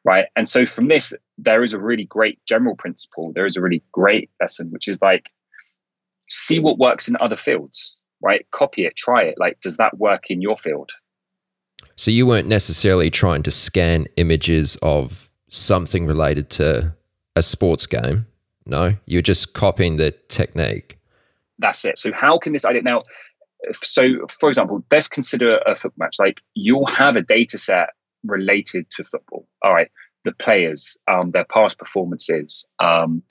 Right. And so from this, there is a really great general principle. There is a really great lesson, which is like, see what works in other fields, right? Copy it, try it. Like, does that work in your field? So you weren't necessarily trying to scan images of something related to a sports game. No, you're just copying the technique. That's it. So how can this idea now? so for example, let's consider a football match. Like you'll have a data set related to football. All right, the players, um, their past performances, um,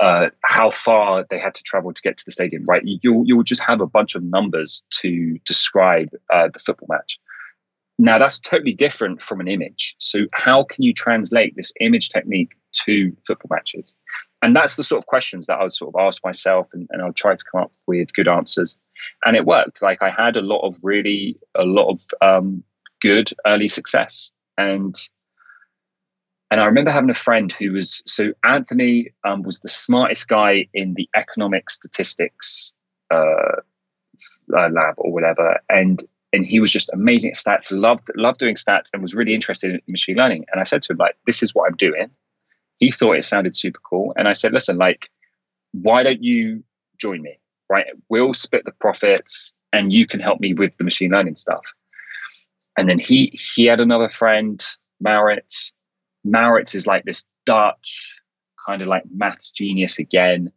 uh, how far they had to travel to get to the stadium. Right, you'll you'll just have a bunch of numbers to describe uh, the football match. Now that's totally different from an image. So how can you translate this image technique to football matches? And that's the sort of questions that I would sort of ask myself and, and I'll try to come up with good answers. And it worked. Like I had a lot of really, a lot of um, good early success. And and I remember having a friend who was so Anthony um, was the smartest guy in the economic statistics uh, uh, lab or whatever, and and he was just amazing at stats, loved loved doing stats, and was really interested in machine learning. And I said to him, like, this is what I'm doing. He thought it sounded super cool, and I said, listen, like, why don't you join me? Right, we'll split the profits, and you can help me with the machine learning stuff. And then he he had another friend, Maurits. Maurits is like this Dutch kind of like maths genius again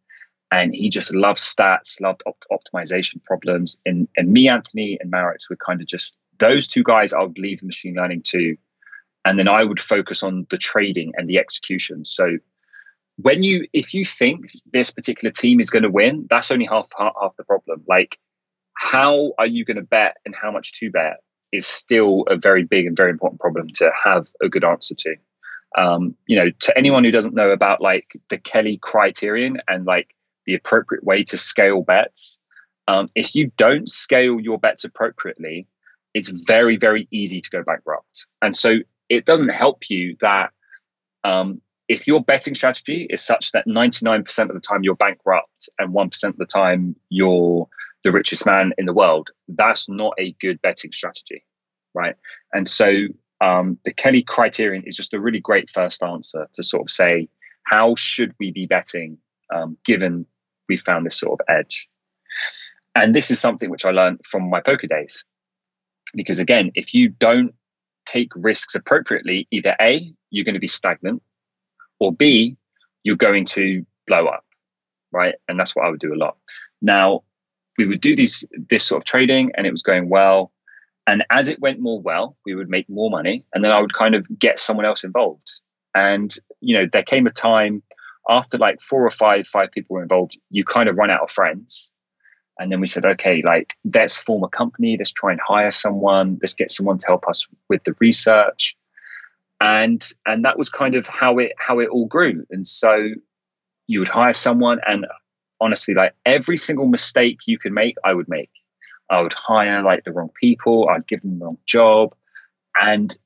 and he just loved stats, loved op- optimization problems. And and me, Anthony, and Maurits were kind of just those two guys. I would leave the machine learning to, and then I would focus on the trading and the execution. So when you if you think this particular team is going to win, that's only half, half half the problem. Like how are you going to bet and how much to bet is still a very big and very important problem to have a good answer to. Um, you know, to anyone who doesn't know about like the Kelly criterion and like the appropriate way to scale bets. Um, if you don't scale your bets appropriately, it's very, very easy to go bankrupt. And so it doesn't help you that um, if your betting strategy is such that 99% of the time you're bankrupt and 1% of the time you're the richest man in the world, that's not a good betting strategy. Right. And so um, the Kelly criterion is just a really great first answer to sort of say, how should we be betting um, given we found this sort of edge. And this is something which I learned from my poker days. Because again, if you don't take risks appropriately, either A, you're going to be stagnant, or B, you're going to blow up. Right. And that's what I would do a lot. Now, we would do these this sort of trading and it was going well. And as it went more well, we would make more money. And then I would kind of get someone else involved. And, you know, there came a time after like four or five five people were involved you kind of run out of friends and then we said okay like let's form a company let's try and hire someone let's get someone to help us with the research and and that was kind of how it how it all grew and so you would hire someone and honestly like every single mistake you could make i would make i would hire like the wrong people i'd give them the wrong job and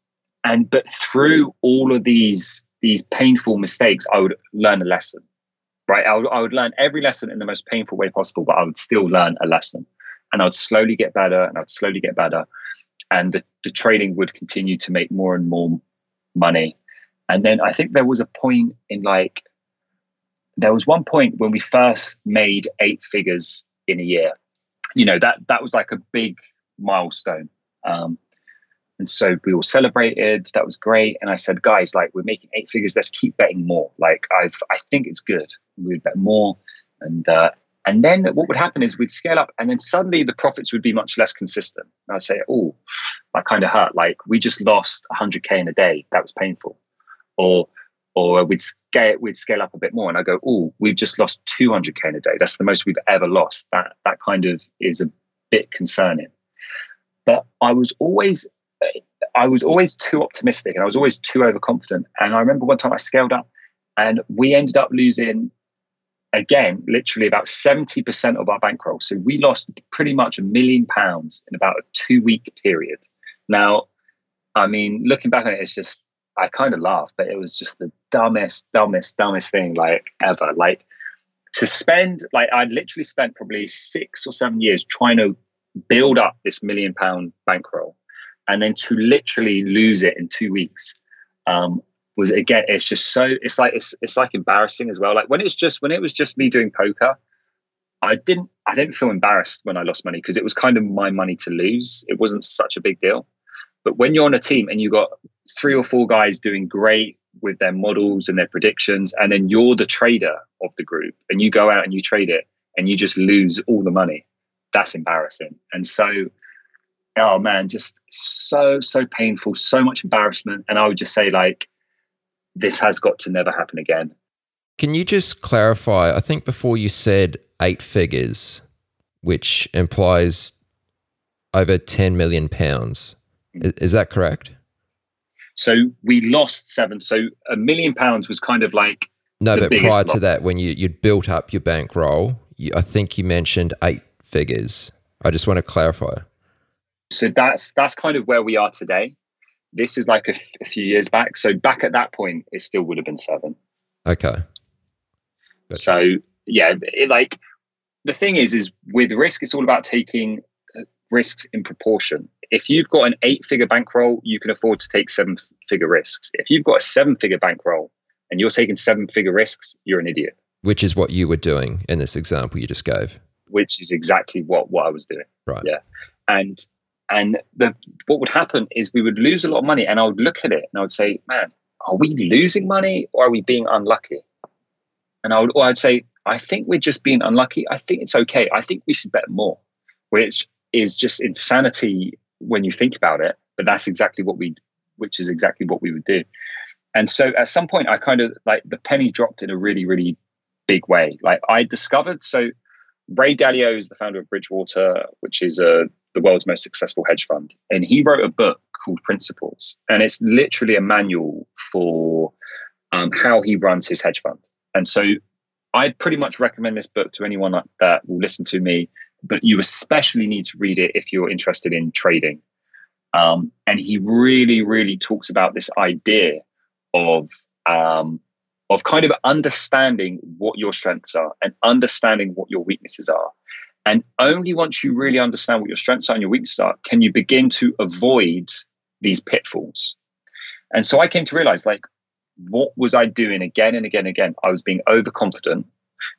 and but through all of these these painful mistakes, I would learn a lesson, right? I would, I would learn every lesson in the most painful way possible, but I would still learn a lesson. And I would slowly get better and I would slowly get better. And the, the trading would continue to make more and more money. And then I think there was a point in like, there was one point when we first made eight figures in a year. You know, that that was like a big milestone. Um, and so we all celebrated. That was great. And I said, guys, like we're making eight figures. Let's keep betting more. Like I've, I think it's good. We'd bet more. And, uh, and then what would happen is we'd scale up and then suddenly the profits would be much less consistent. And I'd say, oh, that kind of hurt. Like we just lost 100K in a day. That was painful. Or, or we'd scale, we'd scale up a bit more. And I go, oh, we've just lost 200K in a day. That's the most we've ever lost. That, that kind of is a bit concerning. But I was always I was always too optimistic and I was always too overconfident. And I remember one time I scaled up and we ended up losing again, literally about 70% of our bankroll. So we lost pretty much a million pounds in about a two week period. Now, I mean, looking back on it, it's just, I kind of laugh, but it was just the dumbest, dumbest, dumbest thing like ever. Like to spend, like I literally spent probably six or seven years trying to build up this million pound bankroll and then to literally lose it in two weeks um, was again it's just so it's like it's, it's like embarrassing as well like when it's just when it was just me doing poker i didn't i didn't feel embarrassed when i lost money because it was kind of my money to lose it wasn't such a big deal but when you're on a team and you've got three or four guys doing great with their models and their predictions and then you're the trader of the group and you go out and you trade it and you just lose all the money that's embarrassing. And so, oh man, just so, so painful, so much embarrassment. And I would just say, like, this has got to never happen again. Can you just clarify? I think before you said eight figures, which implies over 10 million pounds. Mm-hmm. Is, is that correct? So we lost seven. So a million pounds was kind of like no, but prior to that, when you you'd built up your bankroll, you, I think you mentioned eight figures. I just want to clarify. So that's that's kind of where we are today. This is like a, f- a few years back. So back at that point, it still would have been seven. Okay. Gotcha. So yeah, it, like the thing is, is with risk, it's all about taking uh, risks in proportion. If you've got an eight-figure bankroll, you can afford to take seven-figure risks. If you've got a seven-figure bankroll and you're taking seven-figure risks, you're an idiot. Which is what you were doing in this example you just gave. Which is exactly what what I was doing. Right. Yeah. And and the what would happen is we would lose a lot of money, and I would look at it and I would say, "Man, are we losing money or are we being unlucky?" And I would, or I'd say, I think we're just being unlucky. I think it's okay. I think we should bet more, which is just insanity when you think about it. But that's exactly what we, which is exactly what we would do. And so at some point, I kind of like the penny dropped in a really, really big way. Like I discovered, so Ray Dalio is the founder of Bridgewater, which is uh, the world's most successful hedge fund. And he wrote a book called Principles. And it's literally a manual for um, how he runs his hedge fund. And so I'd pretty much recommend this book to anyone that will listen to me, but you especially need to read it if you're interested in trading. Um, and he really, really talks about this idea of um, of kind of understanding what your strengths are and understanding what your weaknesses are. And only once you really understand what your strengths are and your weaknesses are, can you begin to avoid these pitfalls. And so I came to realize, like, what was I doing again and again and again? I was being overconfident.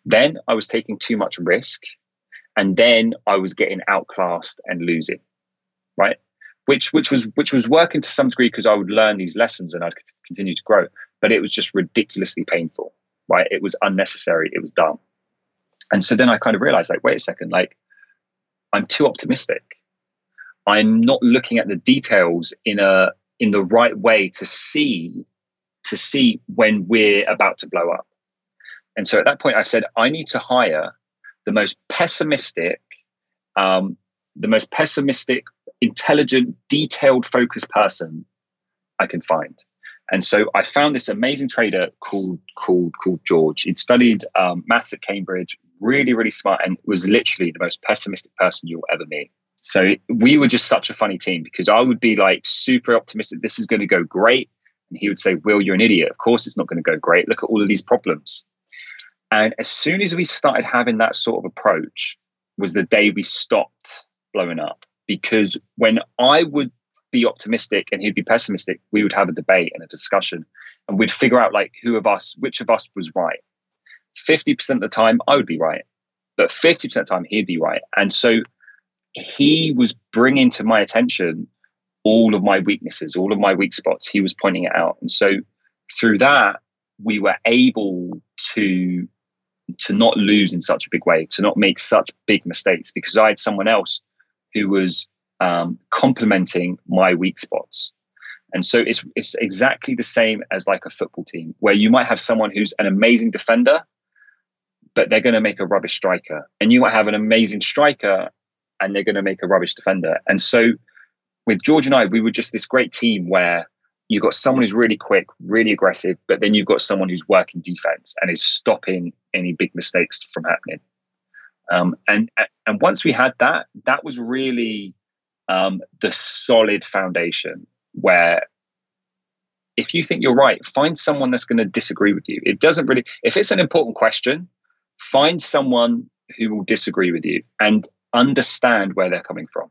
Then I was taking too much risk. And then I was getting outclassed and losing. Right. Which which was which was working to some degree because I would learn these lessons and I'd continue to grow. But it was just ridiculously painful. Right. It was unnecessary. It was dumb. And so then I kind of realized, like, wait a second, like I'm too optimistic. I'm not looking at the details in a in the right way to see to see when we're about to blow up. And so at that point, I said, I need to hire the most pessimistic, um, the most pessimistic, intelligent, detailed, focused person I can find. And so I found this amazing trader called called called George. He'd studied um, maths at Cambridge, really really smart, and was literally the most pessimistic person you'll ever meet. So we were just such a funny team because I would be like super optimistic. This is going to go great. And he would say, Will, you're an idiot. Of course, it's not going to go great. Look at all of these problems. And as soon as we started having that sort of approach, was the day we stopped blowing up. Because when I would be optimistic and he'd be pessimistic, we would have a debate and a discussion and we'd figure out like who of us, which of us was right. 50% of the time, I would be right. But 50% of the time, he'd be right. And so he was bringing to my attention all of my weaknesses, all of my weak spots. He was pointing it out, and so through that, we were able to to not lose in such a big way, to not make such big mistakes, because I had someone else who was um, complementing my weak spots. And so it's it's exactly the same as like a football team, where you might have someone who's an amazing defender, but they're going to make a rubbish striker, and you might have an amazing striker, and they're going to make a rubbish defender. And so with George and I, we were just this great team where you've got someone who's really quick, really aggressive, but then you've got someone who's working defense and is stopping any big mistakes from happening. Um, and and once we had that, that was really um, the solid foundation where if you think you're right, find someone that's going to disagree with you. It doesn't really, if it's an important question, find someone who will disagree with you and understand where they're coming from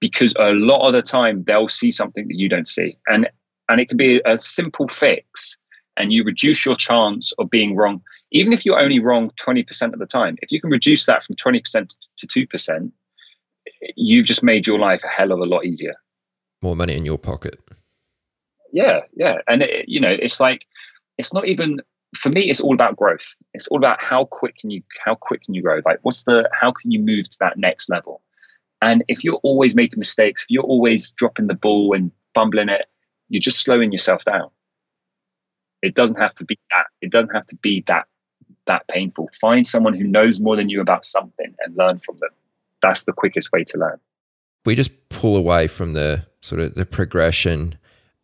because a lot of the time they'll see something that you don't see and and it can be a simple fix and you reduce your chance of being wrong even if you're only wrong 20% of the time if you can reduce that from 20% to 2% you've just made your life a hell of a lot easier more money in your pocket yeah yeah and it, you know it's like it's not even for me, it's all about growth. It's all about how quick can you how quick can you grow? Like, what's the how can you move to that next level? And if you're always making mistakes, if you're always dropping the ball and fumbling it, you're just slowing yourself down. It doesn't have to be that. It doesn't have to be that that painful. Find someone who knows more than you about something and learn from them. That's the quickest way to learn. We just pull away from the sort of the progression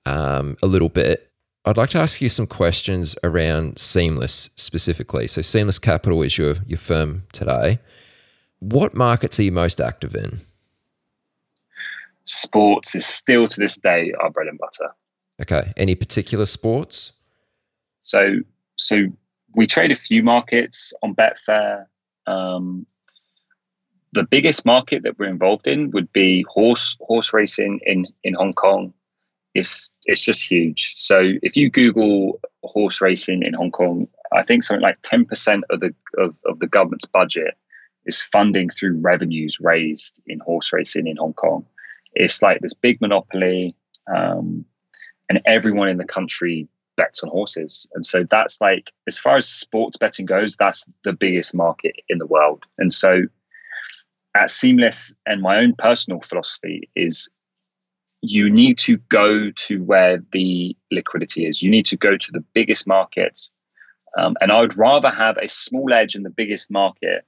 um, a little bit. I'd like to ask you some questions around Seamless specifically. So, Seamless Capital is your your firm today. What markets are you most active in? Sports is still to this day our bread and butter. Okay. Any particular sports? So, so we trade a few markets on Betfair. Um, the biggest market that we're involved in would be horse horse racing in in Hong Kong. It's it's just huge. So if you Google horse racing in Hong Kong, I think something like ten percent of the of, of the government's budget is funding through revenues raised in horse racing in Hong Kong. It's like this big monopoly, um, and everyone in the country bets on horses. And so that's like, as far as sports betting goes, that's the biggest market in the world. And so at Seamless, and my own personal philosophy is you need to go to where the liquidity is. You need to go to the biggest markets. Um, and I would rather have a small edge in the biggest market,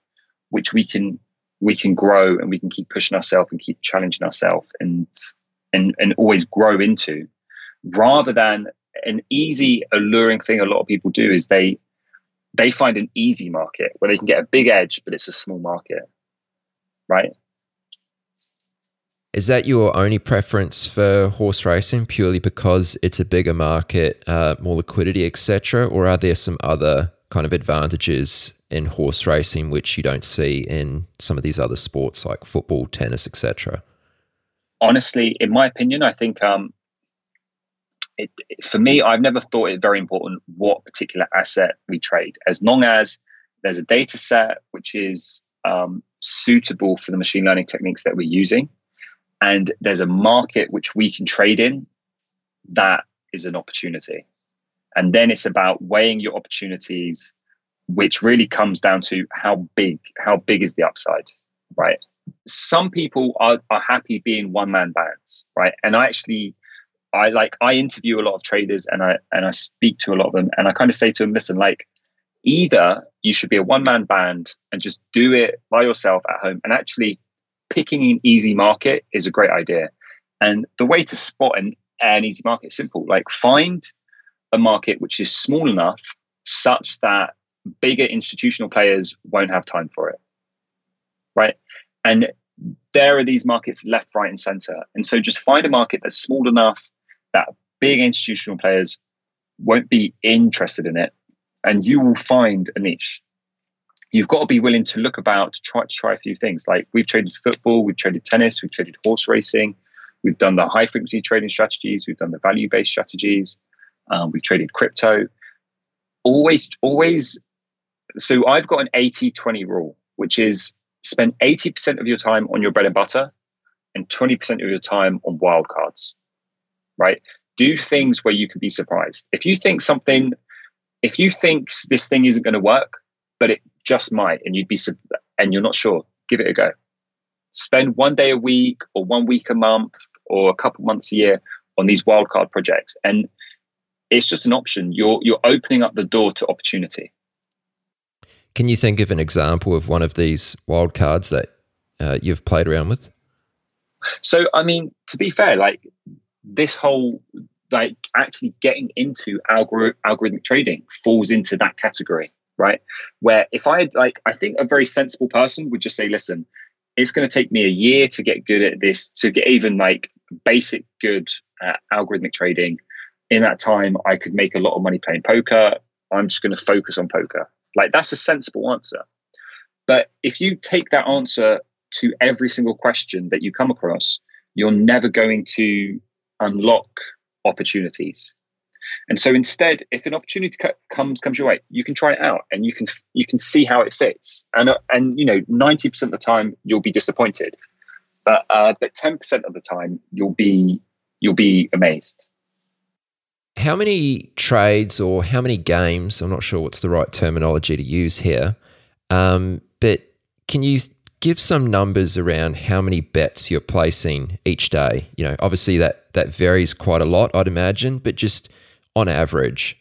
which we can we can grow and we can keep pushing ourselves and keep challenging ourselves and and and always grow into, rather than an easy, alluring thing a lot of people do is they they find an easy market where they can get a big edge, but it's a small market, right? Is that your only preference for horse racing purely because it's a bigger market, uh, more liquidity, etc., or are there some other kind of advantages in horse racing which you don't see in some of these other sports like football, tennis, etc.? Honestly, in my opinion, I think um, it, for me, I've never thought it very important what particular asset we trade, as long as there's a data set which is um, suitable for the machine learning techniques that we're using, and there's a market which we can trade in. That is an opportunity, and then it's about weighing your opportunities, which really comes down to how big how big is the upside, right? Some people are, are happy being one man bands, right? And I actually I like I interview a lot of traders and I and I speak to a lot of them and I kind of say to them, listen, like either you should be a one man band and just do it by yourself at home and actually picking an easy market is a great idea. And the way to spot an, an easy market is simple. Like find a market which is small enough such that bigger institutional players won't have time for it. Right. And there are these markets left, right, and center. And so just find a market that's small enough that big institutional players won't be interested in it and you will find a niche. You've got to be willing to look about to try to try a few things. Like we've traded football we've traded tennis we've traded horse racing we've done the high frequency trading strategies we've done the value based strategies um, we've traded crypto. Always always so i've got an 80 20 rule which is spend 80% of your time on your bread and butter and 20% of your time on wildcards right? Do things where you can be surprised. If you think something, if you think this thing isn't going to work, but it just might, and you'd be, and you're not sure, give it a go. Spend one day a week, or one week a month, or a couple months a year on these wildcard projects, and it's just an option. You're you're opening up the door to opportunity. Can you think of an example of one of these wildcards that uh, you've played around with? So, I mean, to be fair, like this whole like actually getting into algor- algorithmic trading falls into that category right? Where if i had like i think a very sensible person would just say listen it's going to take me a year to get good at this to get even like basic good at algorithmic trading. In that time i could make a lot of money playing poker. I'm just going to focus on poker. Like that's a sensible answer. But if you take that answer to every single question that you come across you're never going to unlock opportunities. And so instead, if an opportunity comes comes your way, you can try it out and you can you can see how it fits. And uh, and you know, ninety percent of the time you'll be disappointed, but uh, but ten percent of the time you'll be you'll be amazed. how many trades or how many games? I'm not sure what's the right terminology to use here, um, but can you give some numbers around how many bets you're placing each day? You know, obviously that that varies quite a lot, I'd imagine, but just on average.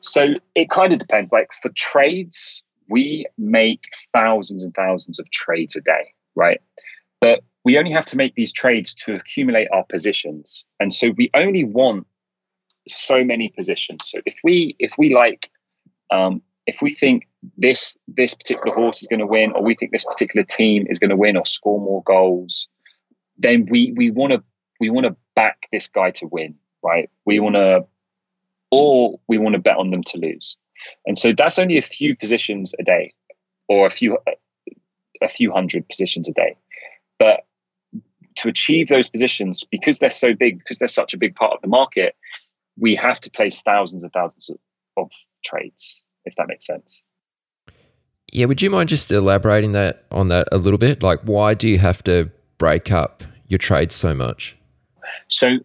So it kind of depends. Like for trades, we make thousands and thousands of trades a day, right? But we only have to make these trades to accumulate our positions. And so we only want so many positions. So if we if we like um, if we think this this particular horse is going to win, or we think this particular team is going to win or score more goals, then we we want to we want to back this guy to win, right? We mm. want to, or we want to bet on them to lose, and so that's only a few positions a day, or a few a few hundred positions a day, but to achieve those positions because they're so big because they're such a big part of the market we have to place thousands and thousands of, of trades if that makes sense. Yeah, would you mind just elaborating that on that a little bit? Like, why do you have to break up your trades so much? So,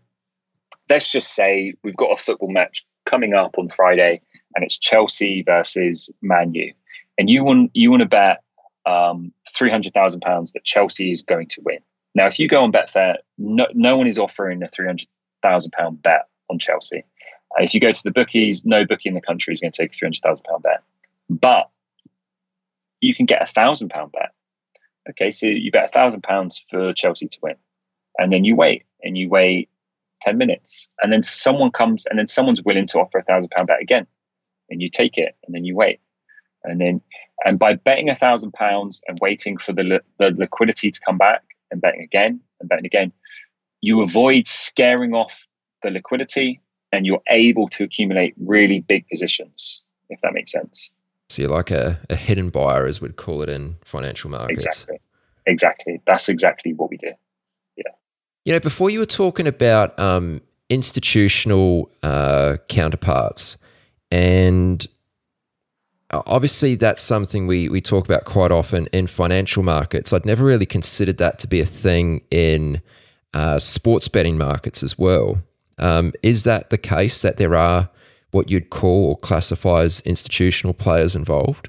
let's just say we've got a football match coming up on Friday, and it's Chelsea versus Man U, and you want you want to bet um, three hundred thousand pounds that Chelsea is going to win. Now, if you go on Betfair, no, no one is offering a three hundred thousand pound bet on Chelsea. Uh, if you go to the bookies, no bookie in the country is going to take a three hundred thousand pound bet, but you can get a thousand pound bet. Okay, so you bet a thousand pounds for Chelsea to win, and then you wait and you wait ten minutes, and then someone comes and then someone's willing to offer a thousand pound bet again, and you take it, and then you wait, and then and by betting a thousand pounds and waiting for the the liquidity to come back and betting again and betting again, you avoid scaring off the liquidity and you're able to accumulate really big positions, if that makes sense. So you're like a, a hidden buyer, as we'd call it in financial markets. Exactly. Exactly. That's exactly what we do. You know, before you were talking about um, institutional uh, counterparts, and obviously that's something we, we talk about quite often in financial markets. I'd never really considered that to be a thing in uh, sports betting markets as well. Um, is that the case that there are what you'd call or classify as institutional players involved?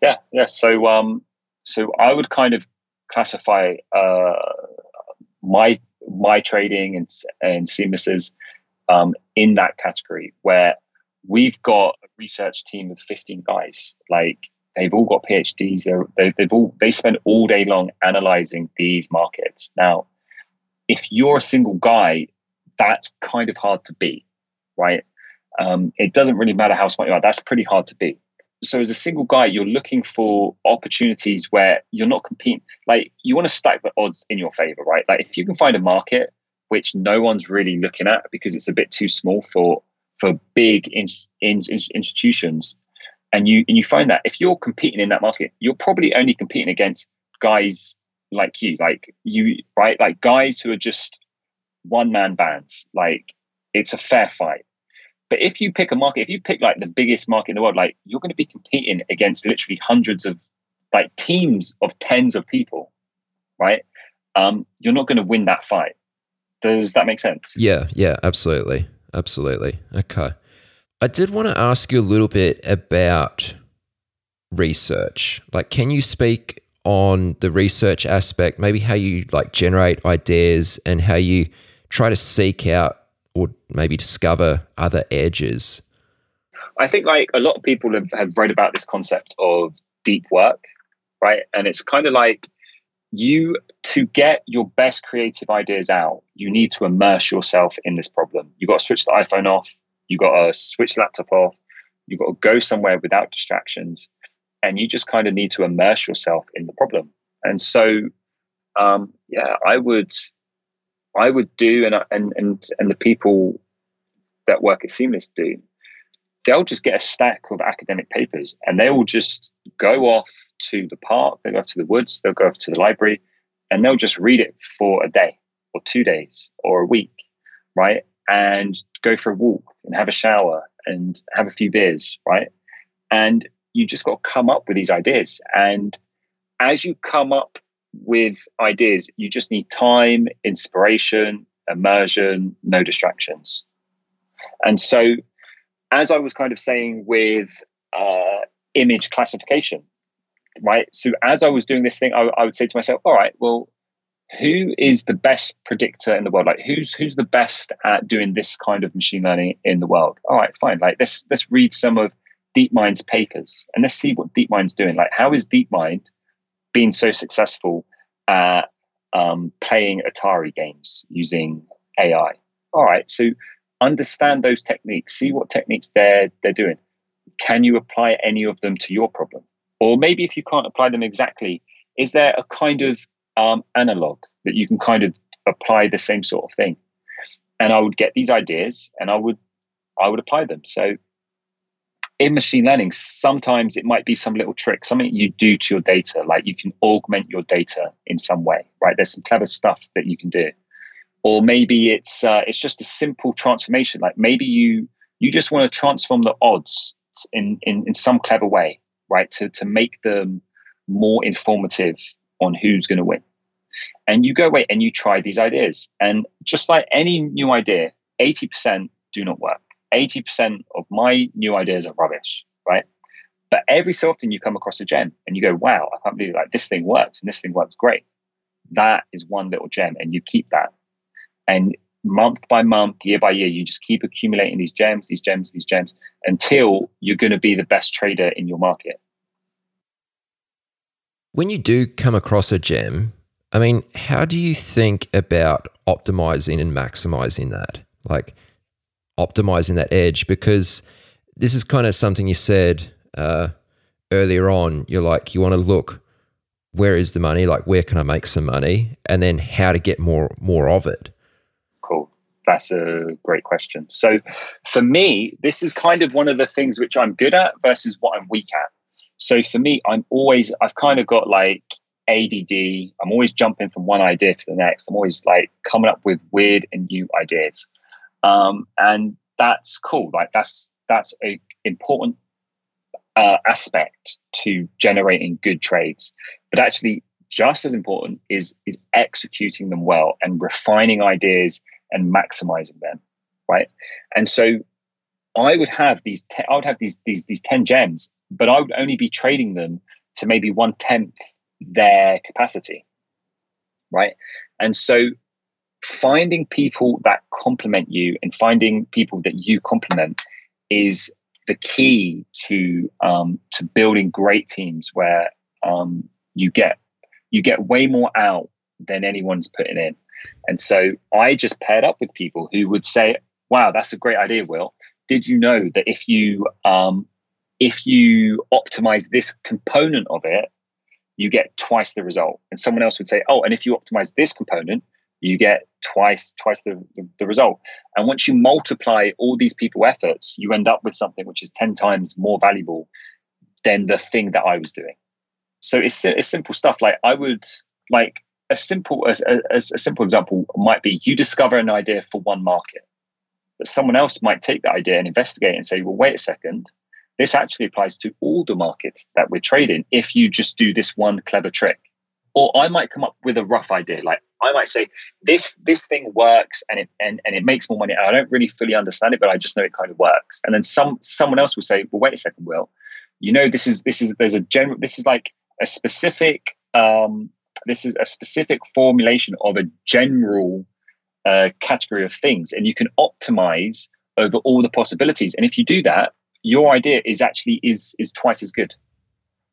Yeah, yeah. So, um, so I would kind of classify uh, my my trading and and Seamless's um, in that category where we've got a research team of 15 guys like they've all got phds They're, they, they've all they spend all day long analyzing these markets now if you're a single guy that's kind of hard to beat, right? Um, it doesn't really matter how smart you are. That's pretty hard to beat. So as a single guy, you're looking for opportunities where you're not competing. Like you want to stack the odds in your favor, right? Like if you can find a market which no one's really looking at because it's a bit too small for for big in, in, in institutions, and you and you find that if you're competing in that market, you're probably only competing against guys like you, like you, right? Like guys who are just one man bands. Like it's a fair fight. But if you pick a market, if you pick like the biggest market in the world, like you're going to be competing against literally hundreds of like teams of tens of people, right? Um, you're not going to win that fight. Does that make sense? Yeah, yeah, absolutely. Absolutely. Okay. I did want to ask you a little bit about research. Like, can you speak on the research aspect, maybe how you like generate ideas and how you try to seek out or maybe discover other edges? I think like a lot of people have, have read about this concept of deep work, right? And it's kind of like you to get your best creative ideas out, you need to immerse yourself in this problem. You've got to switch the iPhone off, you've got to switch the laptop off, you've got to go somewhere without distractions, and you just kind of need to immerse yourself in the problem. And so, um, yeah, I would I would do, and and and and the people that work at Seamless do, they'll just get a stack of academic papers and they will just go off to the park, they'll go off to the woods, they'll go off to the library, and they'll just read it for a day or two days or a week, right? And go for a walk and have a shower and have a few beers, right? And you just got to come up with these ideas. And as you come up with ideas, you just need time, inspiration, immersion, no distractions. And so, as I was kind of saying with uh, image classification, right? So, as I was doing this thing, I, I would say to myself, all right, well, who is the best predictor in the world? Like who's who's the best at doing this kind of machine learning in the world? All right, fine. Like let's let's read some of DeepMind's papers and let's see what DeepMind's doing. Like how is DeepMind being so successful at um, playing Atari games using AI? All right, so understand those techniques. See what techniques they're they're doing. Can you apply any of them to your problem? Or maybe if you can't apply them exactly, is there a kind of um, analog that you can kind of apply the same sort of thing. And I would get these ideas and I would I would apply them. So in machine learning, sometimes it might be some little trick, something you do to your data, like you can augment your data in some way, right? There's some clever stuff that you can do, or maybe it's uh, it's just a simple transformation. Like maybe you you just want to transform the odds in in in some clever way, right? To to make them more informative on who's going to win. And you go away and you try these ideas. And just like any new idea, 80% do not work. 80% of my new ideas are rubbish, right? But every so often you come across a gem and you go, wow, I can't believe like this thing works and this thing works great. That is one little gem and you keep that. And month by month, year by year, you just keep accumulating these gems, these gems, these gems until you're going to be the best trader in your market. When you do come across a gem, I mean, how do you think about optimizing and maximizing that? Like optimizing that edge? Because this is kind of something you said uh, earlier on. You're like, you want to look where is the money? Like, where can I make some money? And then how to get more more of it. Cool. That's a great question. So, for me, this is kind of one of the things which I'm good at versus what I'm weak at. So for me, I'm always, I've kind of got like ADD. I'm always jumping from one idea to the next. I'm always like coming up with weird and new ideas. Um, and that's cool. Like that's, that's a important uh, aspect to generating good trades. But actually, just as important is is executing them well and refining ideas and maximizing them, right? And so, I would have these. Te- I would have these these these ten gems, but I would only be trading them to maybe one tenth their capacity. Right. And so finding people that complement you and finding people that you complement is the key to um, to building great teams where um, you get you get way more out than anyone's putting in. And so I just paired up with people who would say, "Wow, that's a great idea, Will. Did you know that if you um, if you optimize this component of it, you get twice the result. And someone else would say, oh, and if you optimize this component, you get twice twice the, the, the, result. And once you multiply all these people efforts, you end up with something which is 10 times more valuable than the thing that I was doing. So it's, it's simple stuff. Like I would like a simple a, a, a simple example might be you discover an idea for one market, but someone else might take that idea and investigate and say, well, wait a second, this actually applies to all the markets that we're trading if you just do this one clever trick. Or I might come up with a rough idea. Like I might say, this this thing works and it and, and it makes more money. I don't really fully understand it, but I just know it kind of works. And then some someone else will say, well, wait a second, Will, you know, this is this is there's a general this is like a specific um this is a specific formulation of a general uh, category of things, and you can optimize over all the possibilities. And if you do that, your idea is actually is is twice as good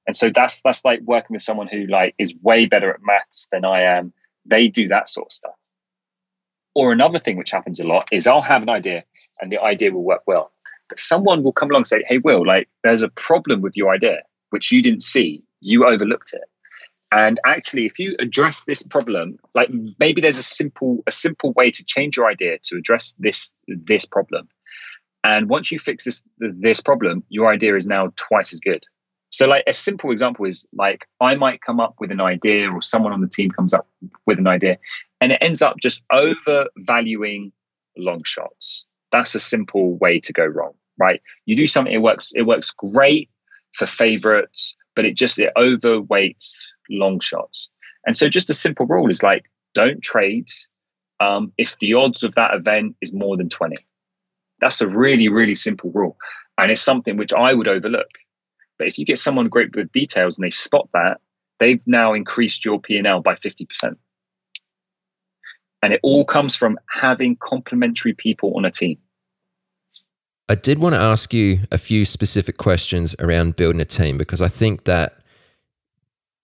and so that's that's like working with someone who like is way better at maths than i am. They do that sort of stuff. Or another thing which happens a lot is i'll have an idea and the idea will work well. But someone will come along and say hey will like there's a problem with your idea which you didn't see. You overlooked it. And actually if you address this problem like maybe there's a simple a simple way to change your idea to address this this problem. And once you fix this this problem, your idea is now twice as good. So, like a simple example is like I might come up with an idea, or someone on the team comes up with an idea, and it ends up just overvaluing long shots. That's a simple way to go wrong, right? You do something, it works, it works great for favorites, but it just it overweights long shots. And so, just a simple rule is like don't trade um, if the odds of that event is more than twenty That's a really, really simple rule. And it's something which I would overlook. But if you get someone great with details and they spot that, they've now increased your P&L by 50%. And it all comes from having complementary people on a team. I did want to ask you a few specific questions around building a team because I think that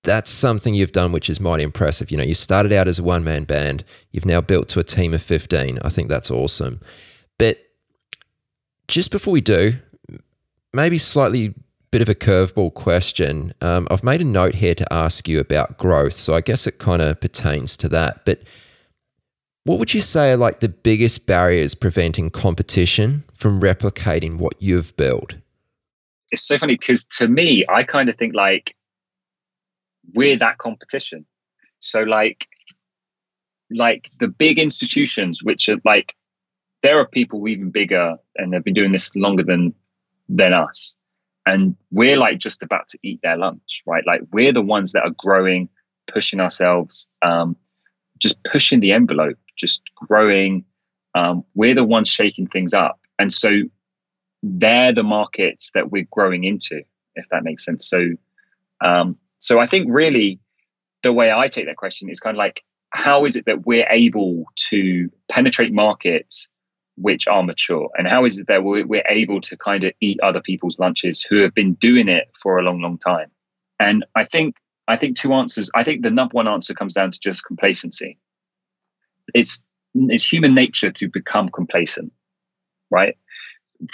that's something you've done which is mighty impressive. You know, you started out as a one man band, you've now built to a team of 15. I think that's awesome. But just before we do, maybe slightly bit of a curveball question. Um, I've made a note here to ask you about growth. So I guess it kind of pertains to that. But what would you say are like the biggest barriers preventing competition from replicating what you've built? It's so funny because to me, I kind of think like we're that competition. So like like the big institutions which are like there are people even bigger and they've been doing this longer than than us and we're like just about to eat their lunch right? Like we're the ones that are growing pushing ourselves um, just pushing the envelope just growing. Um, we're the ones shaking things up. And so they're the markets that we're growing into if that makes sense. So um, so I think really the way I take that question is kind of like, how is it that we're able to penetrate markets which are mature? And how is it that we're, able to kind of eat other people's lunches who have been doing it for a long, long time? And I think I think two answers. I think the number one answer comes down to just complacency. It's it's human nature to become complacent, right?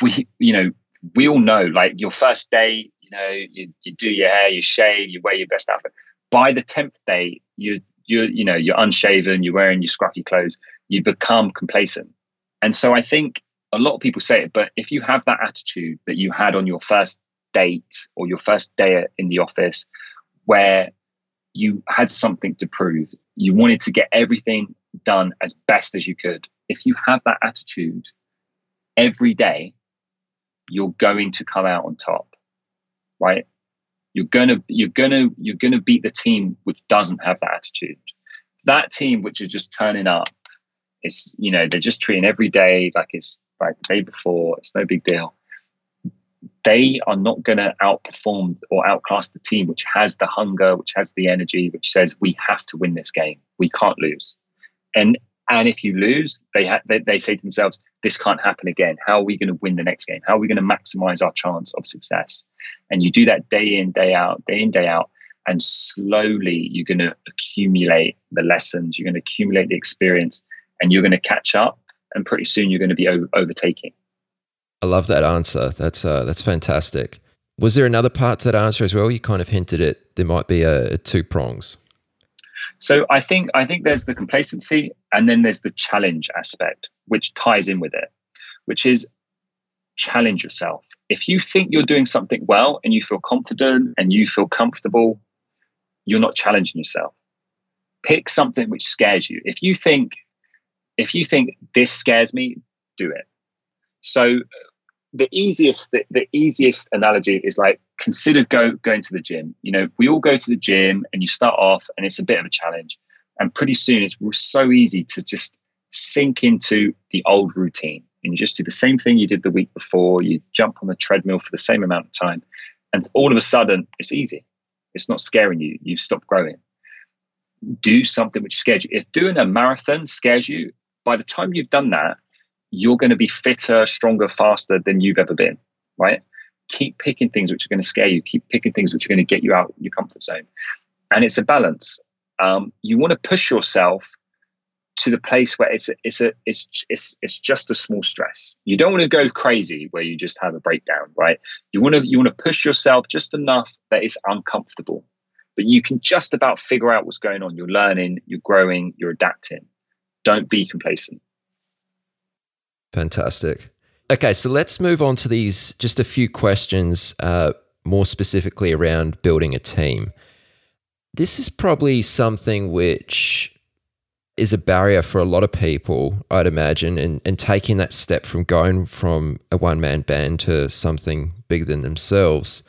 We you know we all know like your first day you know, you, you do your hair, you shave, you wear your best outfit. By the tenth day, you you you know you're unshaven, you're wearing your scruffy clothes, you become complacent. And so I think a lot of people say it, but if you have that attitude that you had on your first date or your first day in the office, where you had something to prove, you wanted to get everything done as best as you could. If you have that attitude every day, you're going to come out on top right? You're gonna you're gonna you're gonna beat the team which doesn't have that attitude. That team which is just turning up, it's you know they're just treating every day like it's like the day before. It's no big deal. They are not going to outperform or outclass the team which has the hunger, which has the energy, which says we have to win this game. We can't lose. And and if you lose, they, ha- they, they say to themselves, this can't happen again. How are we going to win the next game? How are we going to maximize our chance of success? And you do that day in, day out, day in, day out. And slowly you're going to accumulate the lessons, you're going to accumulate the experience, and you're going to catch up. And pretty soon you're going to be over- overtaking. I love that answer. That's uh, that's fantastic. Was there another part to that answer as well? You kind of hinted it. There might be a, a two prongs. So I think I think there's the complacency and then there's the challenge aspect, which ties in with it, which is challenge yourself. If you think you're doing something well and you feel confident and you feel comfortable, you're not challenging yourself. Pick something which scares you. If you think if you think this scares me, do it. So the easiest the, the easiest analogy is like consider go going to the gym. You know we all go to the gym and you start off and it's a bit of a challenge. And pretty soon it's so easy to just sink into the old routine. And you just do the same thing you did the week before. You jump on the treadmill for the same amount of time. And all of a sudden it's easy. It's not scaring you. You stop growing. Do something which scares you. If doing a marathon scares you by the time you've done that you're going to be fitter, stronger, faster than you've ever been, right? Keep picking things which are going to scare you. Keep picking things which are going to get you out your comfort zone. And it's a balance. Um, you want to push yourself to the place where it's a, it's a it's it's it's just a small stress. You don't want to go crazy where you just have a breakdown, right? You want to you want to push yourself just enough that it's uncomfortable, but you can just about figure out what's going on. You're learning, you're growing, you're adapting. Don't be complacent. Fantastic. Okay, so let's move on to these just a few questions uh, more specifically around building a team. This is probably something which is a barrier for a lot of people, I'd imagine, and, and taking that step from going from a one man band to something bigger than themselves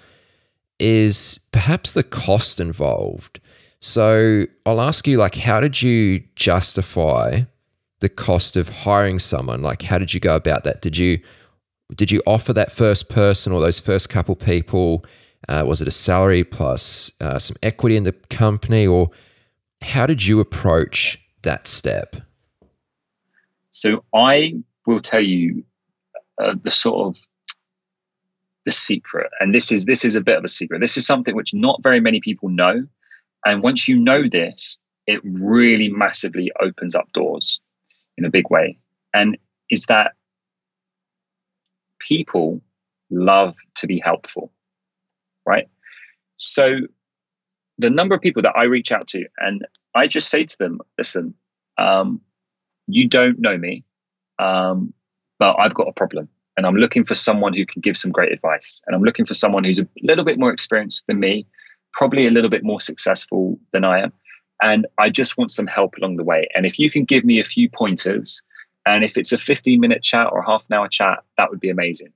is perhaps the cost involved. So I'll ask you, like, how did you justify the cost of hiring someone? Like, how did you go about that? Did you did you offer that first person or those first couple people? Uh, was it a salary plus uh, some equity in the company, or how did you approach that step? So I will tell you uh, the sort of the secret, and this is this is a bit of a secret. This is something which not very many people know, and once you know this, it really massively opens up doors in a big way. And is that people love to be helpful, right? So the number of people that I reach out to, and I just say to them, listen, um, you don't know me, um, but I've got a problem. And I'm looking for someone who can give some great advice. And I'm looking for someone who's a little bit more experienced than me, probably a little bit more successful than I am. And I just want some help along the way. And if you can give me a few pointers, and if it's a 15 minute chat or a half an hour chat, that would be amazing.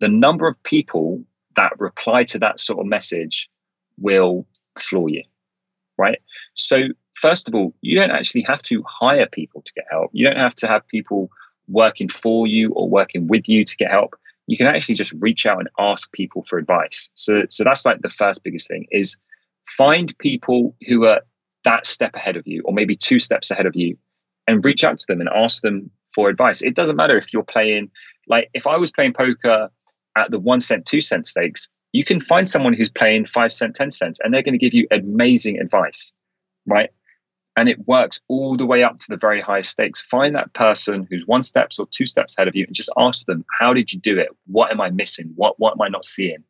The number of people that reply to that sort of message will floor you, right? So, first of all, you don't actually have to hire people to get help. You don't have to have people working for you or working with you to get help. You can actually just reach out and ask people for advice. So, so that's like the first biggest thing is find people who are that step ahead of you or maybe two steps ahead of you and reach out to them and ask them for advice. It doesn't matter if you're playing, like if I was playing poker at the one cent, two cent stakes, you can find someone who's playing five cent, 10 cents, and they're going to give you amazing advice, right? And it works all the way up to the very highest stakes. Find that person who's one steps or two steps ahead of you and just ask them, how did you do it? What am I missing? What, what am I not seeing?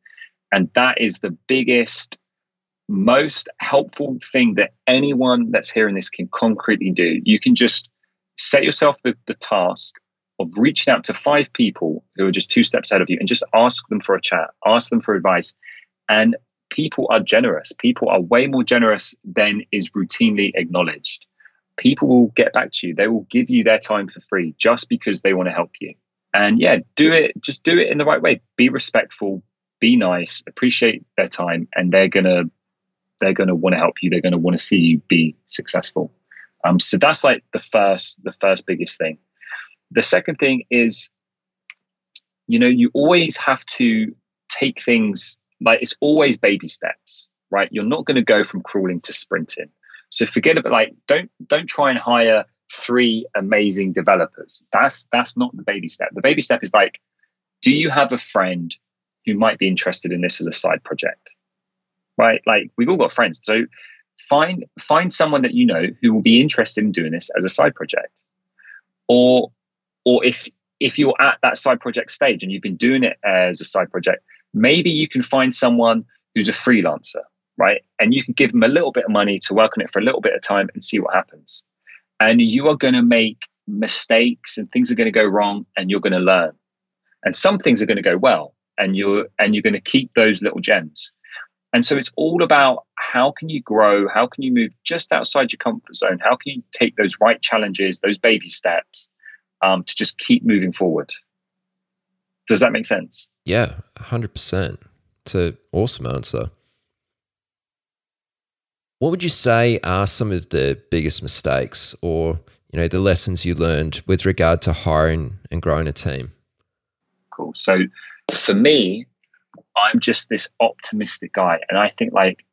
And that is the biggest, most helpful thing that anyone that's hearing this can concretely do. You can just set yourself the, the task of reaching out to five people who are just two steps ahead of you and just ask them for a chat, ask them for advice. And people are generous. People are way more generous than is routinely acknowledged. People will get back to you. They will give you their time for free just because they want to help you. And yeah, do it, just do it in the right way. Be respectful, be nice, appreciate their time, and they're gonna they're gonna want to help you. They're gonna want to see you be successful. Um, so that's like the first the first biggest thing. The second thing is, you know, you always have to take things like it's always baby steps, right? You're not going to go from crawling to sprinting. So forget about like don't don't try and hire three amazing developers. That's that's not the baby step. The baby step is like, do you have a friend who might be interested in this as a side project? Right? Like we've all got friends. So find find someone that you know who will be interested in doing this as a side project. Or or if if you're at that side project stage and you've been doing it as a side project, maybe you can find someone who's a freelancer, right? And you can give them a little bit of money to work on it for a little bit of time and see what happens. And you are going to make mistakes and things are going to go wrong and you're going to learn. And some things are going to go well and you're and you're going to keep those little gems. And so it's all about how can you grow? How can you move just outside your comfort zone? How can you take those right challenges, those baby steps um, to just keep moving forward? Does that make sense? Yeah, 100%. It's an awesome answer. What would you say are some of the biggest mistakes or you know the lessons you learned with regard to hiring and growing a team? Cool. So for me, I'm just this optimistic guy, and I think like,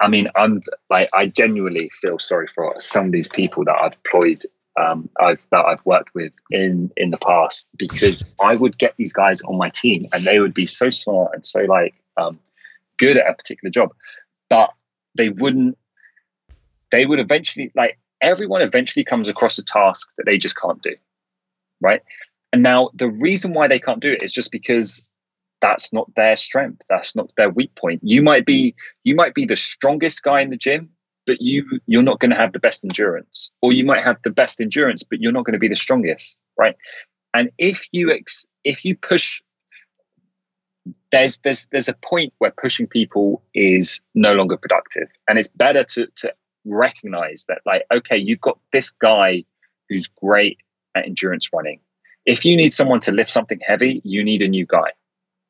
I mean, I'm like I genuinely feel sorry for some of these people that I've employed um, I've that I've worked with in in the past because I would get these guys on my team and they would be so smart and so like um, good at a particular job, but they wouldn't. They would eventually like everyone eventually comes across a task that they just can't do, right? And now the reason why they can't do it is just because that's not their strength that's not their weak point you might be you might be the strongest guy in the gym but you you're not going to have the best endurance or you might have the best endurance but you're not going to be the strongest right? And if you ex, if you push there's there's there's a point where pushing people is no longer productive and it's better to to recognize that like okay you've got this guy who's great at endurance running. If you need someone to lift something heavy you need a new guy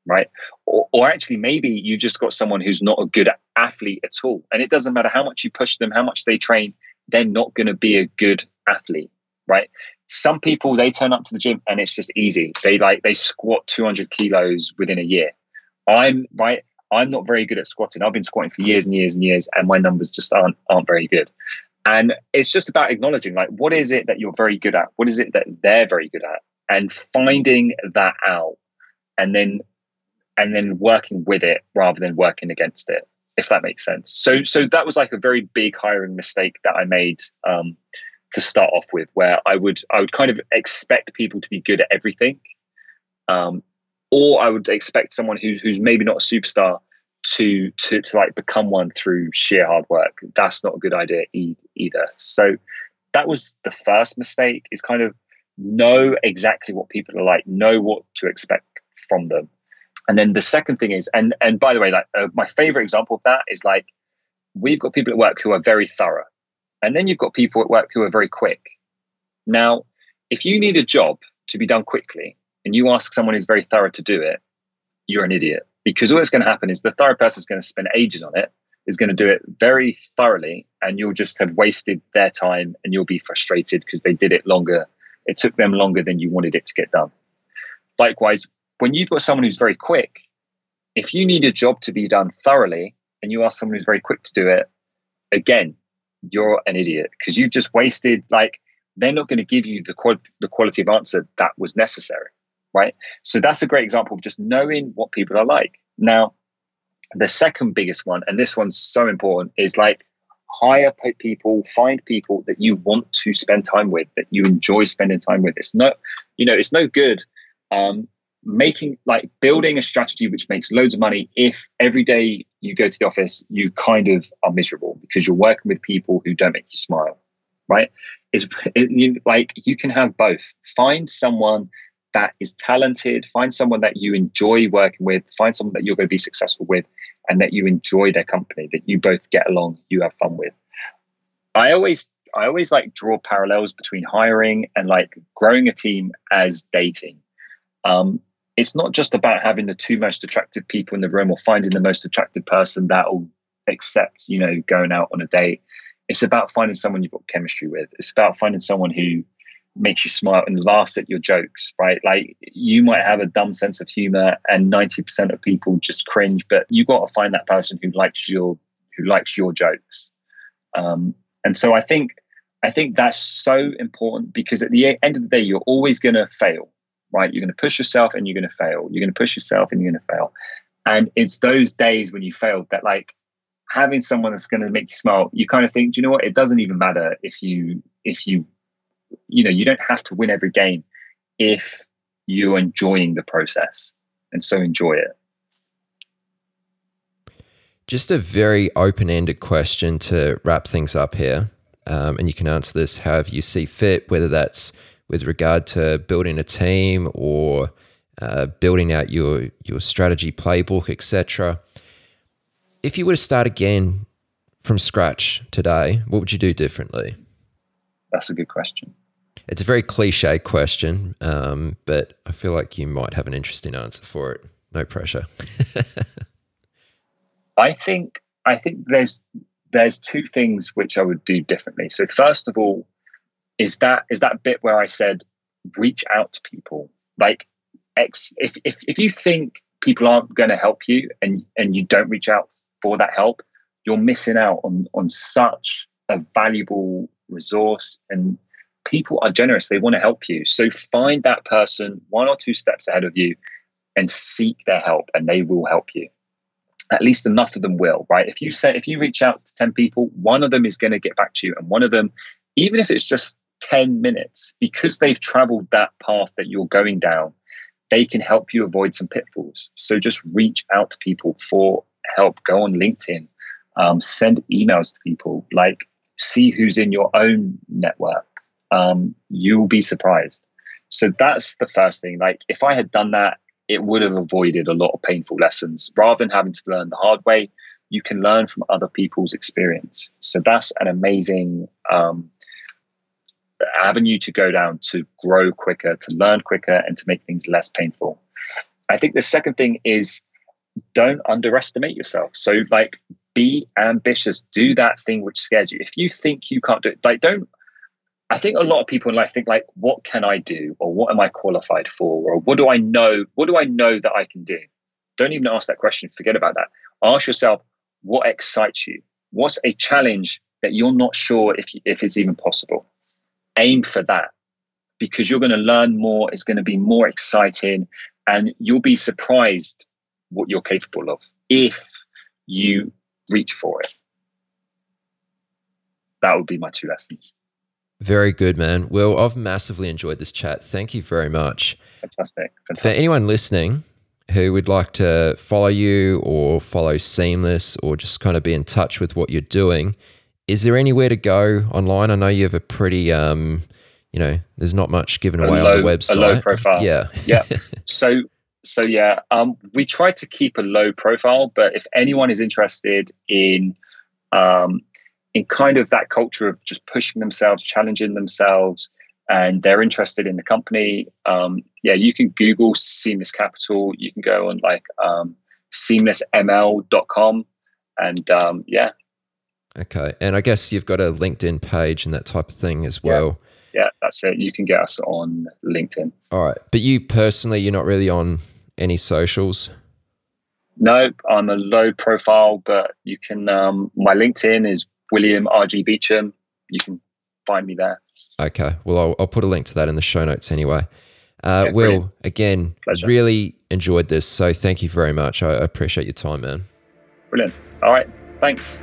right? Or, or actually, maybe you've just got someone who's not a good athlete at all. And it doesn't matter how much you push them, how much they train, they're not going to be a good athlete, right? some people they turn up to the gym and it's just easy. They like they squat 200 kilos within a year. I'm right. I'm not very good at squatting. I've been squatting for years and years and years, and my numbers just aren't aren't very good. And it's just about acknowledging like what is it that you're very good at? What is it that they're very good at? And finding that out and then and then working with it rather than working against it, if that makes sense. So so that was like a very big hiring mistake that I made. Um, to start off with, where I would I would kind of expect people to be good at everything, um, or I would expect someone who, who's maybe not a superstar to to to like become one through sheer hard work. That's not a good idea e- either. So that was the first mistake. Is kind of know exactly what people are like, know what to expect from them, and then the second thing is, and and by the way, like uh, my favorite example of that is like we've got people at work who are very thorough and then you've got people at work who are very quick. Now, if you need a job to be done quickly and you ask someone who's very thorough to do it, you're an idiot. Because all that's going to happen is the thorough person is going to spend ages on it, is going to do it very thoroughly, and you'll just have wasted their time and you'll be frustrated because they did it longer. It took them longer than you wanted it to get done. Likewise, when you've got someone who's very quick, if you need a job to be done thoroughly and you ask someone who's very quick to do it, again, you're an idiot because you've just wasted like they're not going to give you the quality the quality of answer that was necessary right? So that's a great example of just knowing what people are like. Now the second biggest one and this one's so important is like hire people find people that you want to spend time with that you enjoy spending time with. It's no you know it's no good um, making like building a strategy which makes loads of money if every day you go to the office you kind of are miserable because you're working with people who don't make you smile right? Is it, like you can have both. Find someone that is talented find someone that you enjoy working with find someone that you're going to be successful with and that you enjoy their company that you both get along you have fun with. I always i always like draw parallels between hiring and like growing a team as dating. Um, it's not just about having the two most attractive people in the room or finding the most attractive person that will accept, you know, going out on a date. It's about finding someone you've got chemistry with. It's about finding someone who makes you smile and laughs at your jokes, right? Like you might have a dumb sense of humor and 90% of people just cringe, but you got to find that person who likes your who likes your jokes. Um, and so I think I think that's so important because at the end of the day, you're always going to fail right? You're going to push yourself and you're going to fail. You're going to push yourself and you're going to fail. And it's those days when you fail that like having someone that's going to make you smile, you kind of think, do you know what? It doesn't even matter if you, if you, you know, you don't have to win every game if you're enjoying the process. And so enjoy it. Just a very open ended question to wrap things up here. Um, and you can answer this however you see fit, whether that's with regard to building a team or uh, building out your your strategy playbook, etc. If you were to start again from scratch today, what would you do differently? That's a good question. It's a very cliche question, um, but I feel like you might have an interesting answer for it. No pressure. I think I think there's there's two things which I would do differently. So first of all, is that is that bit where I said reach out to people. Like ex, if if if you think people aren't going to help you and and you don't reach out for that help, you're missing out on on such a valuable resource and people are generous. They want to help you. So find that person one or two steps ahead of you and seek their help and they will help you. At least enough of them will right? If you say if you reach out to 10 people one of them is going to get back to you and one of them even if it's just 10 minutes because they've traveled that path that you're going down they can help you avoid some pitfalls. So just reach out to people for help. Go on linkedin um, send emails to people like see who's in your own network. Um, you'll be surprised. So that's the first thing. Like if i had done that it would have avoided a lot of painful lessons. Rather than having to learn the hard way you can learn from other people's experience. So that's an amazing um, avenue to go down to grow quicker, to learn quicker, and to make things less painful. I think the second thing is don't underestimate yourself. So, like, be ambitious, do that thing which scares you. If you think you can't do it, like, don't I think a lot of people in life think like, what can I do, or what am I qualified for, or what do I know? What do I know that I can do? Don't even ask that question. Forget about that. Ask yourself, what excites you? What's a challenge that you're not sure if if it's even possible? Aim for that because you're going to learn more. It's going to be more exciting, and you'll be surprised what you're capable of if you reach for it. That would be my two lessons. Very good, man. Well, I've massively enjoyed this chat. Thank you very much. Fantastic. Fantastic. For anyone listening who would like to follow you or follow Seamless or just kind of be in touch with what you're doing, is there anywhere to go online? I know you have a pretty, um, you know, there's not much given away low, on the website. A low profile. Yeah. yeah. So, so yeah, um, we try to keep a low profile, but if anyone is interested in, um, in kind of that culture of just pushing themselves, challenging themselves, and they're interested in the company, um, yeah, you can Google Seamless Capital. You can go on like um, seamlessml.com. And um, yeah. Okay. And I guess you've got a LinkedIn page and that type of thing as well. Yeah, yeah that's it. You can get us on LinkedIn. All right. But you personally, you're not really on any socials? No, I'm a low profile, but you can, um, my LinkedIn is William RG Beecham. You can find me there. Okay. Well, I'll, I'll put a link to that in the show notes anyway. Uh, yeah, Will, brilliant. again, Pleasure. really enjoyed this. So thank you very much. I appreciate your time, man. Brilliant. All right. Thanks.